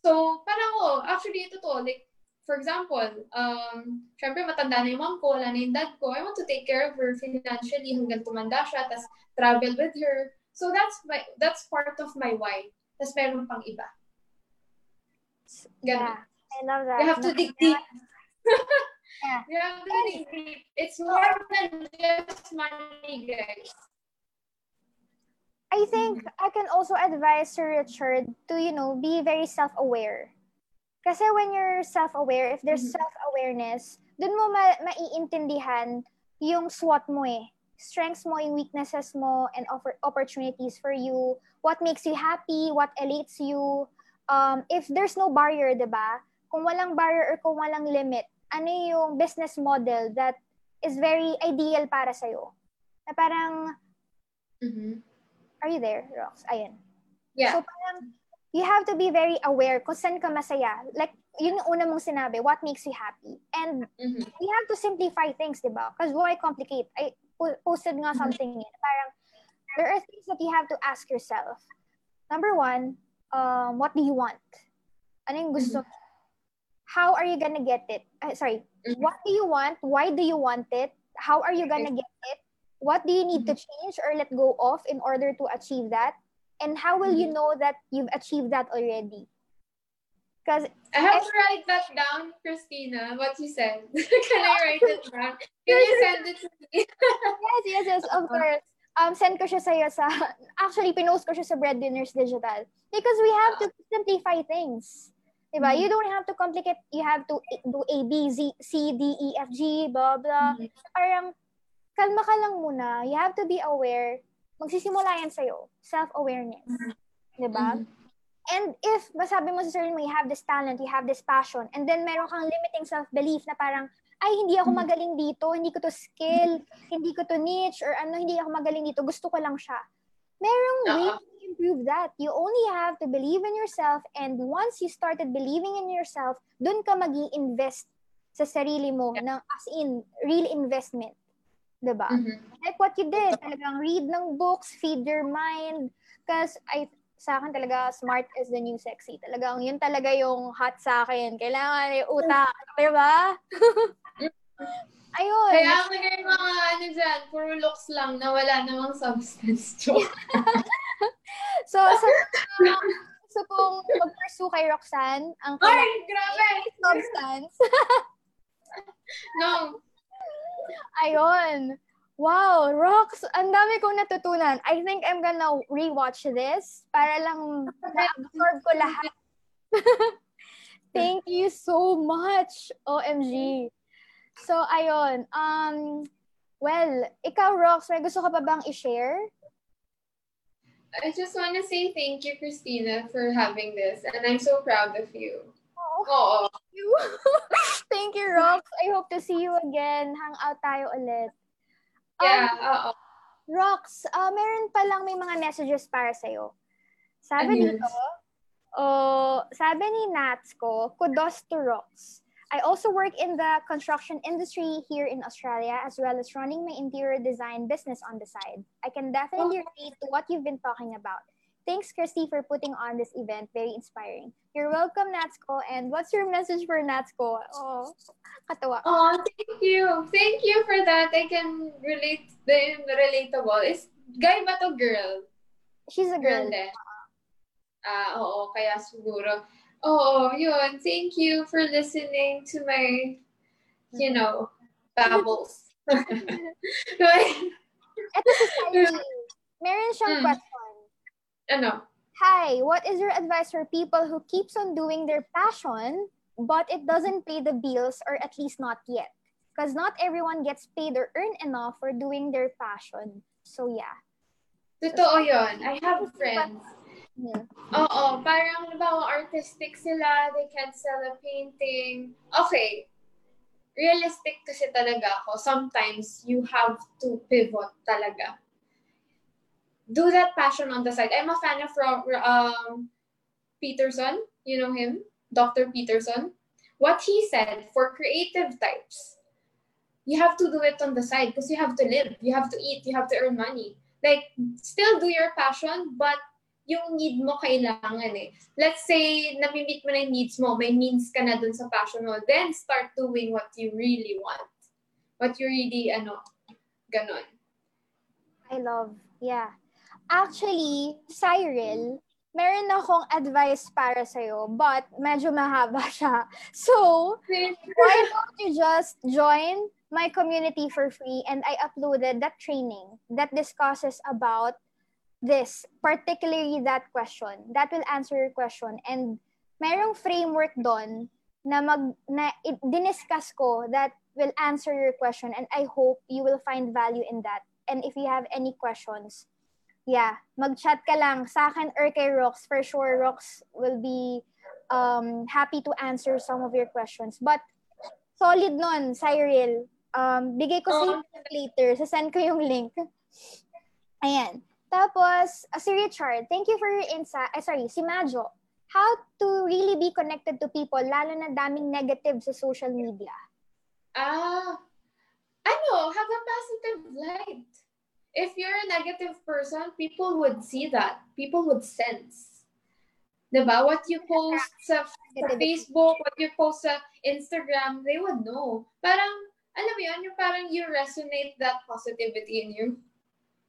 so parang oh, actually, ito to. Like, for example, um, syempre matanda na yung mom ko, wala na yung dad ko. I want to take care of her financially hanggang tumanda siya, tas travel with her. So that's my that's part of my why. tapos meron pang iba. Ganun. Yeah, I love that. You have to dig deep. yeah. You have to dig deep. It's more than just money, guys. I think. I can also advise Sir Richard to, you know, be very self-aware. Kasi when you're self-aware, if there's mm-hmm. self-awareness, dun mo ma- maiintindihan yung SWOT mo eh. Strengths mo, yung weaknesses mo, and offer opportunities for you. What makes you happy, what elates you. Um, if there's no barrier, di ba? Kung walang barrier or kung walang limit, ano yung business model that is very ideal para sa'yo? Na parang, mm-hmm Are you there, Rox? Ayun. Yeah. So parang, you have to be very aware kung saan ka masaya. Like, yun yung una mong sinabi, what makes you happy. And mm-hmm. we have to simplify things, di ba? Because why complicate? I posted nga mm-hmm. something yun. Parang, there are things that you have to ask yourself. Number one, um, what do you want? Ano yung gusto mm-hmm. How are you gonna get it? Uh, sorry, mm-hmm. what do you want? Why do you want it? How are you gonna get it? What do you need to mm-hmm. change or let go of in order to achieve that? And how will you mm-hmm. know that you've achieved that already? Because I have to write that down, Christina, what you said. Can I write it down? Can you send it to me? yes, yes, yes, of course. Um, send ko siya sa'yo sa, actually, pinost ko siya sa Breadwinners Digital. Because we have to simplify things. Diba? Mm-hmm. You don't have to complicate, you have to do A, B, Z, C, D, E, F, G, blah, blah. Mm-hmm. Parang, kalma ka lang muna. You have to be aware. Magsisimula yan sa'yo. Self-awareness. Mm-hmm. Diba? Mm-hmm. And if masabi mo sa sarili mo, you have this talent, you have this passion, and then meron kang limiting self-belief na parang, ay, hindi ako mm-hmm. magaling dito, hindi ko to skill, hindi ko to niche, or ano, hindi ako magaling dito, gusto ko lang siya. Merong uh-huh. way to improve that. You only have to believe in yourself, and once you started believing in yourself, dun ka mag invest sa sarili mo, yeah. ng, as in, real investment. 'di ba? Mm-hmm. Like what you did, talagang read ng books, feed your mind. Because I sa akin talaga smart is the new sexy. Talagang yun talaga yung hot sa akin. Kailangan yung utak, 'di ba? Ayun. Kaya ang naging mga ano dyan, puro looks lang na wala namang substance. so, so, so kung mag-pursue kay Roxanne, ang Ay, grabe! substance. no, Ayun. Wow, Rox, ang dami kong natutunan. I think I'm gonna rewatch this para lang na-absorb ko lahat. Thank you so much, OMG. So, ayun. Um, well, ikaw, Rox, may gusto ka pa bang i-share? I just want to say thank you, Christina, for having this. And I'm so proud of you. Oo. Thank you. Thank you, Rox. I hope to see you again. Hang out tayo ulit. Yeah, um, oo. Rox, uh, meron pa lang may mga messages para sa'yo. Sabi ano dito, oh, sabi ni Nats ko, kudos to Rox. I also work in the construction industry here in Australia, as well as running my interior design business on the side. I can definitely relate to what you've been talking about. Thanks, Christy, for putting on this event. Very inspiring. You're welcome, Natsko. And what's your message for Natsko? Oh, katawa. Oh, thank you. Thank you for that. I can relate the relatable. Is guy ba to girl? She's a girl. girl. Ah, uh, oo, kaya siguro. Oo, yun. Thank you for listening to my, you know, babbles. Ito si. Meron siyang mm. question. Ano? Hi, what is your advice for people who keeps on doing their passion but it doesn't pay the bills or at least not yet? Because not everyone gets paid or earn enough for doing their passion. So yeah. Totoo yun. I have friends. Yeah. Oo, parang halimbawa artistic sila, they can't sell a painting. Okay, realistic kasi talaga ako. Sometimes you have to pivot talaga do that passion on the side. I'm a fan of um, Peterson. You know him, Dr. Peterson. What he said for creative types, you have to do it on the side because you have to live, you have to eat, you have to earn money. Like, still do your passion, but yung need mo kailangan eh. Let's say, namimit mo na yung needs mo, may means ka na dun sa passion mo, then start doing what you really want. What you really, ano, ganon. I love, yeah. Actually, Cyril, meron akong advice para sa'yo, but medyo mahaba siya. So, why don't you just join my community for free and I uploaded that training that discusses about this, particularly that question. That will answer your question. And merong framework doon na mag na it, diniscuss ko that will answer your question and I hope you will find value in that. And if you have any questions, yeah, mag-chat ka lang sa akin or kay Rox. For sure, Rox will be um, happy to answer some of your questions. But solid nun, Cyril. Um, bigay ko sa oh. later. Sasend ko yung link. Ayan. Tapos, uh, si Richard, thank you for your insight. Uh, sorry, si Majo. How to really be connected to people, lalo na daming negative sa social media? Ah, uh, ano, have a positive light if you're a negative person, people would see that. People would sense. Diba? What you post sa, sa Facebook, what you post sa Instagram, they would know. Parang, alam mo yun, yung parang you resonate that positivity in you.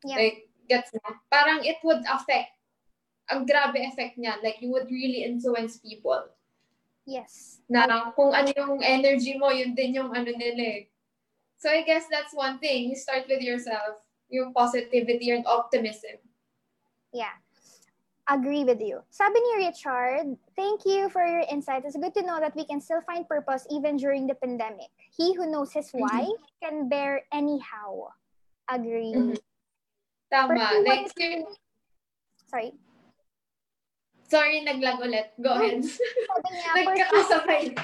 Yeah. Like, gets mo? Parang it would affect. Ang grabe effect niya. Like, you would really influence people. Yes. Na kung ano yung energy mo, yun din yung ano nila eh. So I guess that's one thing. You start with yourself yung positivity and optimism. Yeah. Agree with you. Sabi ni Richard, thank you for your insight. It's good to know that we can still find purpose even during the pandemic. He who knows his mm-hmm. why mm-hmm. can bear anyhow. Agree. Mm-hmm. Tama. Like, sorry. Sorry, naglag ulit. Go ahead. Nagkakasabay.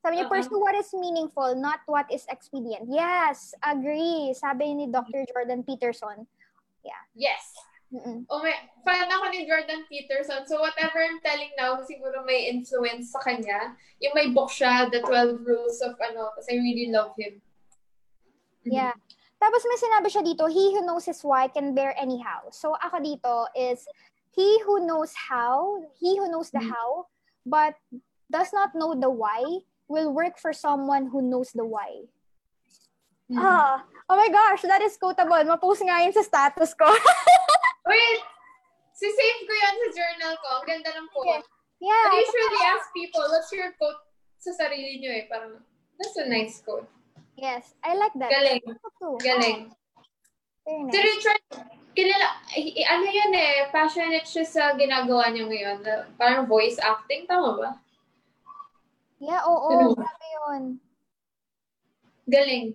Sabi niya, pursue what is meaningful, not what is expedient. Yes, agree. Sabi ni Dr. Jordan Peterson. Yeah. Yes. Mm-mm. Oh, may, fan ako ni Jordan Peterson. So whatever I'm telling now, siguro may influence sa kanya. Yung may book siya, The 12 Rules of ano, kasi I really love him. Yeah. Tapos may sinabi siya dito, he who knows his why can bear anyhow. So ako dito is, he who knows how, he who knows the mm-hmm. how, but does not know the why, will work for someone who knows the why. Mm-hmm. Ah, oh my gosh, that is quotable. Ma-post nga yun sa status ko. Wait, si-save ko yan sa journal ko. Ang ganda ng quote. Yeah. I usually ask people, what's your quote sa sarili nyo eh? Parang, that's a nice quote. Yes, I like that. Galing. Galing. Very nice. Si Richard, kilala, ano yun eh, passionate siya sa ginagawa niya ngayon. Parang voice acting, tama ba? Yeah, oo. Grabe yun. Galing.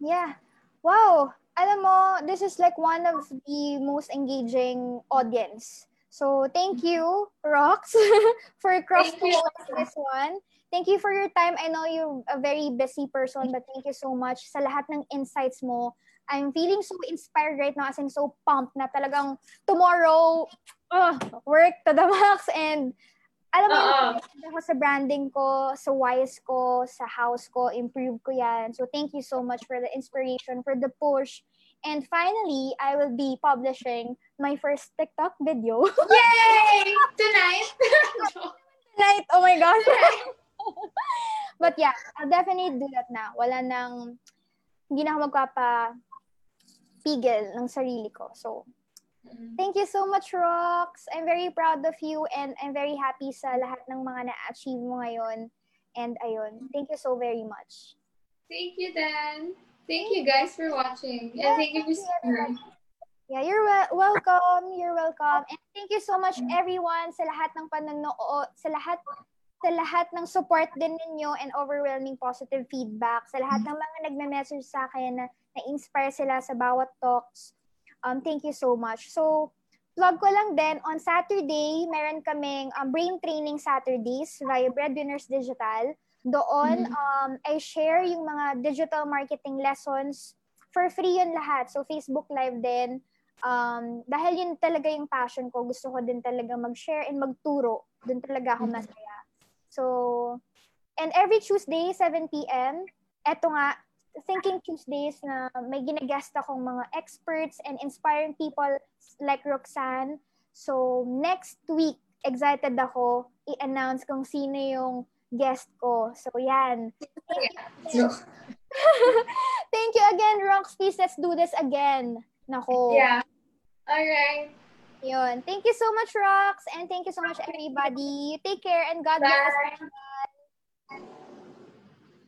Yeah. Wow. Alam mo, this is like one of the most engaging audience. So, thank you, Rox, for crossing this one. Thank you for your time. I know you're a very busy person, but thank you so much sa lahat ng insights mo. I'm feeling so inspired right now as in so pumped na talagang tomorrow, uh, work to the max and alam mo, uh-uh. ako sa branding ko, sa wise ko, sa house ko, improve ko yan. So thank you so much for the inspiration, for the push. And finally, I will be publishing my first TikTok video. Yay! Tonight? Tonight, oh my gosh. But yeah, I'll definitely do that na. Wala nang, hindi na ako magpapa pigil ng sarili ko. So, Thank you so much, Rox. I'm very proud of you and I'm very happy sa lahat ng mga na-achieve mo ngayon. And ayun, thank you so very much. Thank you, Dan. Thank you guys for watching. Yeah, and thank you for Yeah, you're wel- welcome. You're welcome. And thank you so much everyone sa lahat ng panonood, sa lahat sa lahat ng support din ninyo and overwhelming positive feedback, sa lahat ng mga nagme-message sa akin na na-inspire sila sa bawat talks Um, thank you so much. So, plug ko lang din, on Saturday, meron kaming um, brain training Saturdays via Breadwinners Digital. Doon, mm-hmm. um, I share yung mga digital marketing lessons for free yun lahat. So, Facebook Live din. Um, dahil yun talaga yung passion ko, gusto ko din talaga mag-share and magturo. Doon talaga ako mm-hmm. masaya. So, and every Tuesday, 7 p.m., eto nga, Thinking Tuesdays na may ginagest akong mga experts and inspiring people like Roxanne. So, next week, excited ako i-announce kung sino yung guest ko. So, yan. Thank you, Thank you again, Rox. Please, let's do this again. Nako. Yeah. All right. Yun. Thank you so much, Rox. And thank you so much, everybody. Take care and God bless. Bye.